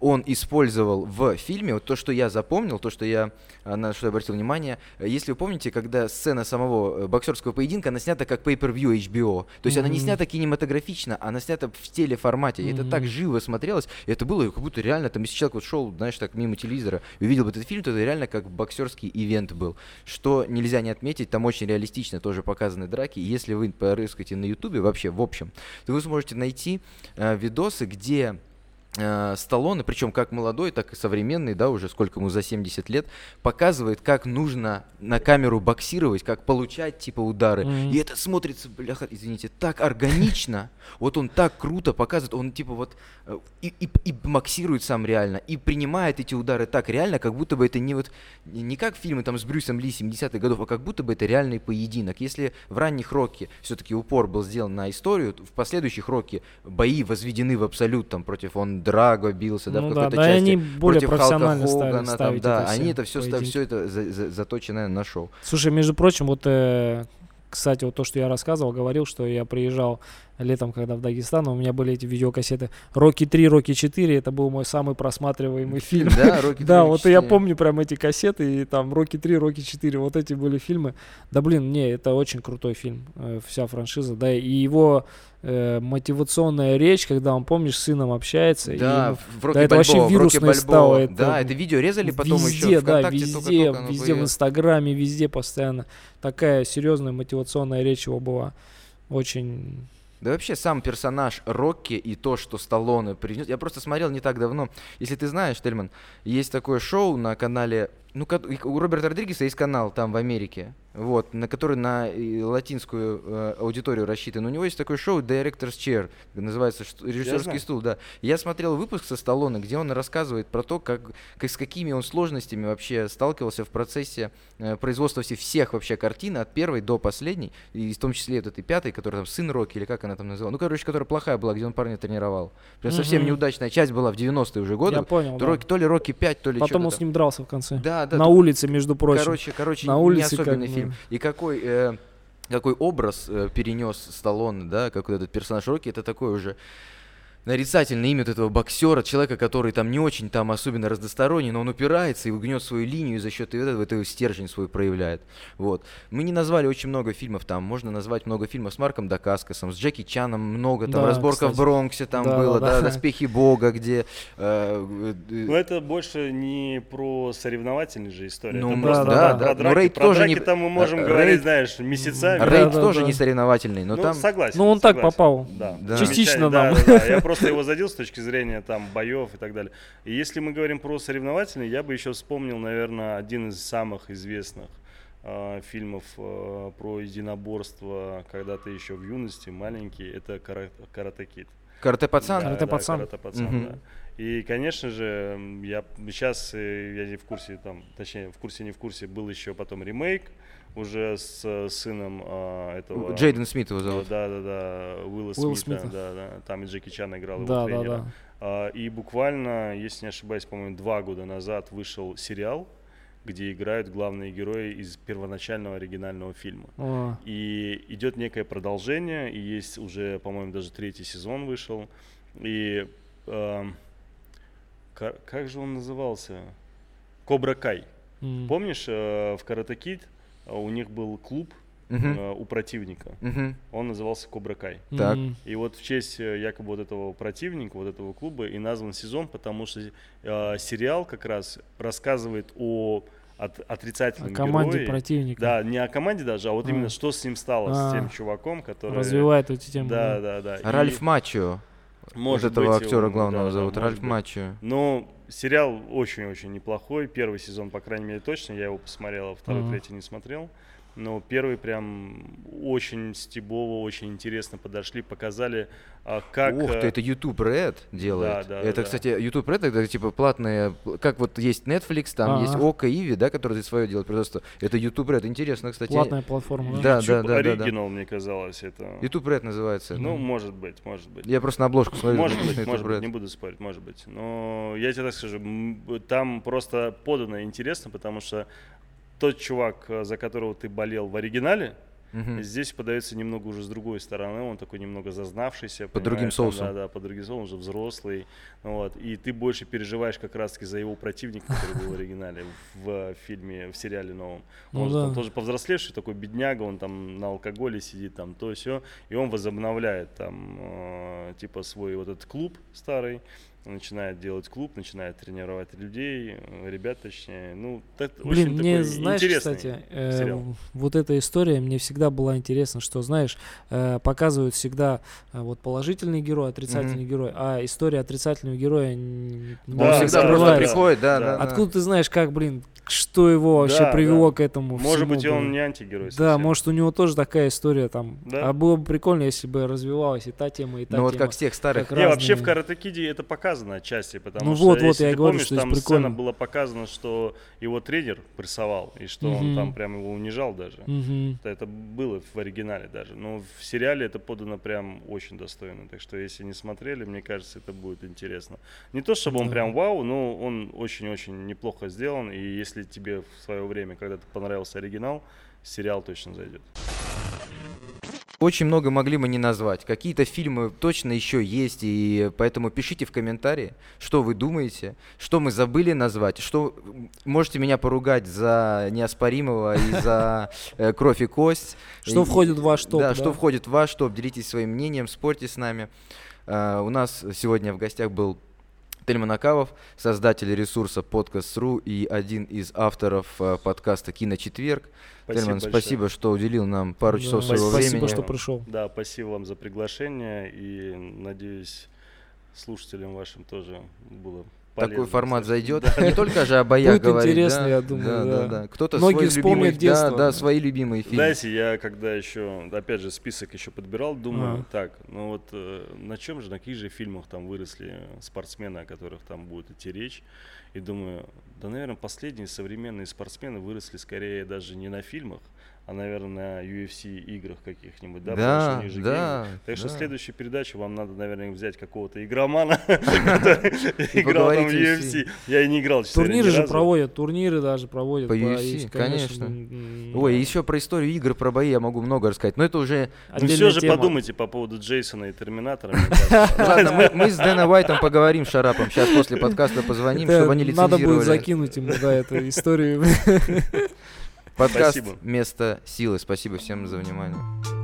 он использовал в фильме, вот то, что я запомнил, то, что я, а, на что я обратил внимание, если вы помните, когда сцена самого э, боксерского поединка, она снята как pay-per-view HBO, то есть mm-hmm. она не снята кинематографично, она снята в телеформате, mm-hmm. и это так живо смотрелось, и это было как будто реально, там, если человек вот шел, знаешь, так мимо телевизора, и увидел бы этот фильм, то это реально как боксерский ивент был, что нельзя не отметить, там очень реалистично тоже показаны драки, и если вы порыскаете на ютубе вообще, в общем, то вы сможете найти э, видосы, где Э, Сталлоне, причем как молодой, так и современный, да, уже сколько ему за 70 лет, показывает, как нужно на камеру боксировать, как получать типа удары. Mm-hmm. И это смотрится, бляха, извините, так органично. Вот он так круто показывает, он типа вот э, и, и, и боксирует сам реально, и принимает эти удары так реально, как будто бы это не вот не как фильмы там с Брюсом Ли 70-х годов, а как будто бы это реальный поединок. Если в ранних Рокки все-таки упор был сделан на историю, в последующих Рокки бои возведены в абсолют там против он Драго бился, да, ну, в какой-то да, части. они более против профессионально Халка Хогана, там, да, это они это все, все это за, за, заточено на шоу. Слушай, между прочим, вот, э, кстати, вот то, что я рассказывал, говорил, что я приезжал летом, когда в Дагестан, у меня были эти видеокассеты «Рокки 3», «Рокки 4», это был мой самый просматриваемый фильм. Да, «Рокки 3», Да, вот я помню прям эти кассеты, и там «Рокки 3», «Рокки 4», вот эти были фильмы. Да блин, не, это очень крутой фильм, э, вся франшиза, да, и его э, мотивационная речь, когда он, помнишь, с сыном общается. Да, и, в Рокки да, это вообще вирусное стало. Это, да, это видео резали потом везде, еще да, везде, только, только везде в Инстаграме, везде постоянно. Такая серьезная мотивационная речь его была. Очень да вообще сам персонаж Рокки и то, что Сталлоне принес. Я просто смотрел не так давно. Если ты знаешь, Тельман, есть такое шоу на канале ну, у Роберта Родригеса есть канал там в Америке, вот, на который на латинскую э, аудиторию рассчитан. У него есть такое шоу Director's Chair, называется режиссерский стул, да. Я смотрел выпуск со Сталлоне, где он рассказывает про то, как, как с какими он сложностями вообще сталкивался в процессе э, производства всех вообще картин от первой до последней, и в том числе вот этой пятой, которая там сын Рокки или как она там называла, ну короче, которая плохая была, где он парня тренировал. Прям mm-hmm. совсем неудачная часть была в 90-е уже годы. Я понял. То, да. Рокки, то ли Рокки 5, то ли Потом он с ним дрался в конце. Да, да, На улице, между прочим. Короче, короче, на улице не особенный как, фильм. И какой э, какой образ э, перенес Сталлоне, да, как вот этот персонаж Рокки, это такой уже нарицательное имя этого боксера, человека, который там не очень там особенно разносторонний, но он упирается и гнет свою линию и за счет этого это стержень свой проявляет. Вот. Мы не назвали очень много фильмов там, можно назвать много фильмов с Марком Дакаскасом, с Джеки Чаном много, там да, разборка кстати. в Бронксе там да, было, да, да, Доспехи Бога, где... Э, э, но это больше не про соревновательные же истории, ну, это просто да, да, про, да. драки. Рейд про тоже драки не... там мы можем Рейд... говорить, знаешь, месяцами. Рейд да, тоже да. не соревновательный, но ну, там... Согласен. Ну он согласен. так попал, да. Да. частично да, нам. Да, да, я просто его задел с точки зрения там боев и так далее. И если мы говорим про соревновательный, я бы еще вспомнил, наверное, один из самых известных э, фильмов э, про единоборство, когда ты еще в юности маленький, это Карате Кит. Карате пацан? Да, карате да, пацан. Карате пацан, угу. да. И, конечно же, я сейчас, э, я не в курсе, там, точнее, в курсе, не в курсе, был еще потом ремейк, уже с э, сыном а, этого... Джейден Смит его зовут. Да, да, да, Уилла Уилл Смита, Смита. Да, да, там и Джеки Чан играл да, его тренера. Да, да. А, и буквально, если не ошибаюсь, по-моему, два года назад вышел сериал, где играют главные герои из первоначального оригинального фильма. О. И идет некое продолжение, и есть уже, по-моему, даже третий сезон вышел. И э, как, как же он назывался? Кобра Кай. Mm. Помнишь, э, в Карате Кид у них был клуб uh-huh. у противника. Uh-huh. Он назывался Кобра Кай. Так. И вот в честь э, якобы вот этого противника, вот этого клуба и назван сезон, потому что э, сериал как раз рассказывает о от, отрицательным О команде герое. противника. Да, не о команде даже, а вот а. именно что с ним стало, а. с тем чуваком, который... Развивает эти темы. Да, да, да. да. Ральф и... Мачо. Может вот этого быть, актера главного да, зовут, да, Ральф Мачо. Ну, сериал очень-очень неплохой. Первый сезон, по крайней мере, точно. Я его посмотрел, а второй, третий не смотрел. Но первый прям очень стебово, очень интересно подошли, показали, а, как... Ух ты, это YouTube Red делает. Да, да, это, да. кстати, YouTube Red, это типа платные, как вот есть Netflix, там А-а. есть Ока, Иви, да, которые свое делают производство. Это YouTube Red, интересно, кстати. Платная платформа, да? Да, да, да. Оригинал, да, мне казалось, это... YouTube Red называется. Ну, может быть, может быть. Я просто на обложку смотрю. Может быть, может быть, не буду спорить, может быть. Но я тебе так скажу, там просто подано интересно, потому что тот чувак, э, за которого ты болел в оригинале, Угу. Здесь подается немного уже с другой стороны, он такой немного зазнавшийся. Под другим соусом. да, да, под другим соусом, он уже взрослый. Вот, и ты больше переживаешь как раз-таки за его противника, который был в оригинале, в фильме, в сериале новом. Ну, он, да. он тоже повзрослевший, такой бедняга, он там на алкоголе сидит, там то все, и он возобновляет там э, типа свой вот этот клуб старый, начинает делать клуб, начинает тренировать людей, ребят точнее. Ну, так, Блин, мне, знаешь, кстати, э, вот эта история мне всегда была интересна, что, знаешь, э, показывают всегда э, вот положительный герой, отрицательный mm-hmm. герой, а история отрицательного героя не да, всегда просто приходит, да, да. да Откуда да. ты знаешь, как, блин, что его вообще да, привело да. к этому Может всему, быть, и он не антигерой. Совсем. Да, может, у него тоже такая история там. Да. А было бы прикольно, если бы развивалась и та тема, и та ну, тема. Ну вот как с тех старых. Не, разные... вообще в Карате Киде это показано отчасти, потому ну, что, вот, вот, я ты говорю, помнишь, что там прикольно. сцена была показана, что его тренер прессовал, и что угу. он там прям его унижал даже. Угу. Это, было в оригинале даже. Но в сериале это подано прям очень достойно. Так что, если не смотрели, мне кажется, это будет интересно. Не то, чтобы он да. прям вау, но он очень-очень неплохо сделан, и если тебе в свое время, когда то понравился оригинал, сериал точно зайдет. Очень много могли мы не назвать. Какие-то фильмы точно еще есть, и поэтому пишите в комментарии, что вы думаете, что мы забыли назвать, что можете меня поругать за неоспоримого и за э, кровь и кость. Что входит в ваш топ. Да, что входит в ваш топ. Делитесь своим мнением, спорьте с нами. Э, у нас сегодня в гостях был Тельман Акавов, создатель ресурса Подкаст.ру и один из авторов э, подкаста Киночетверг. Спасибо Тельман, большое. спасибо, что уделил нам пару да, часов своего спасибо, времени. Спасибо, что пришел. Да, спасибо вам за приглашение и надеюсь слушателям вашим тоже было полезно, такой формат кстати. зайдет. Да. Не только же о боях Будет говорить. интересно, да? я думаю, да. да. да, Кто-то Многие свой любимый, детство. Да, да, свои любимые фильмы. Знаете, я когда еще, опять же, список еще подбирал, думаю, а. так, ну вот э, на чем же, на каких же фильмах там выросли спортсмены, о которых там будет идти речь. И думаю, да, наверное, последние современные спортсмены выросли скорее даже не на фильмах, а, наверное, на UFC играх каких-нибудь, да, да, потому что да, Так что да. следующую передачу вам надо, наверное, взять какого-то игромана, который играл там в UFC. Я и не играл, Турниры же проводят, турниры даже проводят. По UFC, конечно. Ой, еще про историю игр, про бои я могу много рассказать, но это уже... Ну все же подумайте по поводу Джейсона и Терминатора. Ладно, мы с Дэном Уайтом поговорим Шарапом, сейчас после подкаста позвоним, чтобы они лицензировали. Надо будет закинуть ему, да, эту историю. Подкаст Спасибо. «Место силы». Спасибо всем за внимание.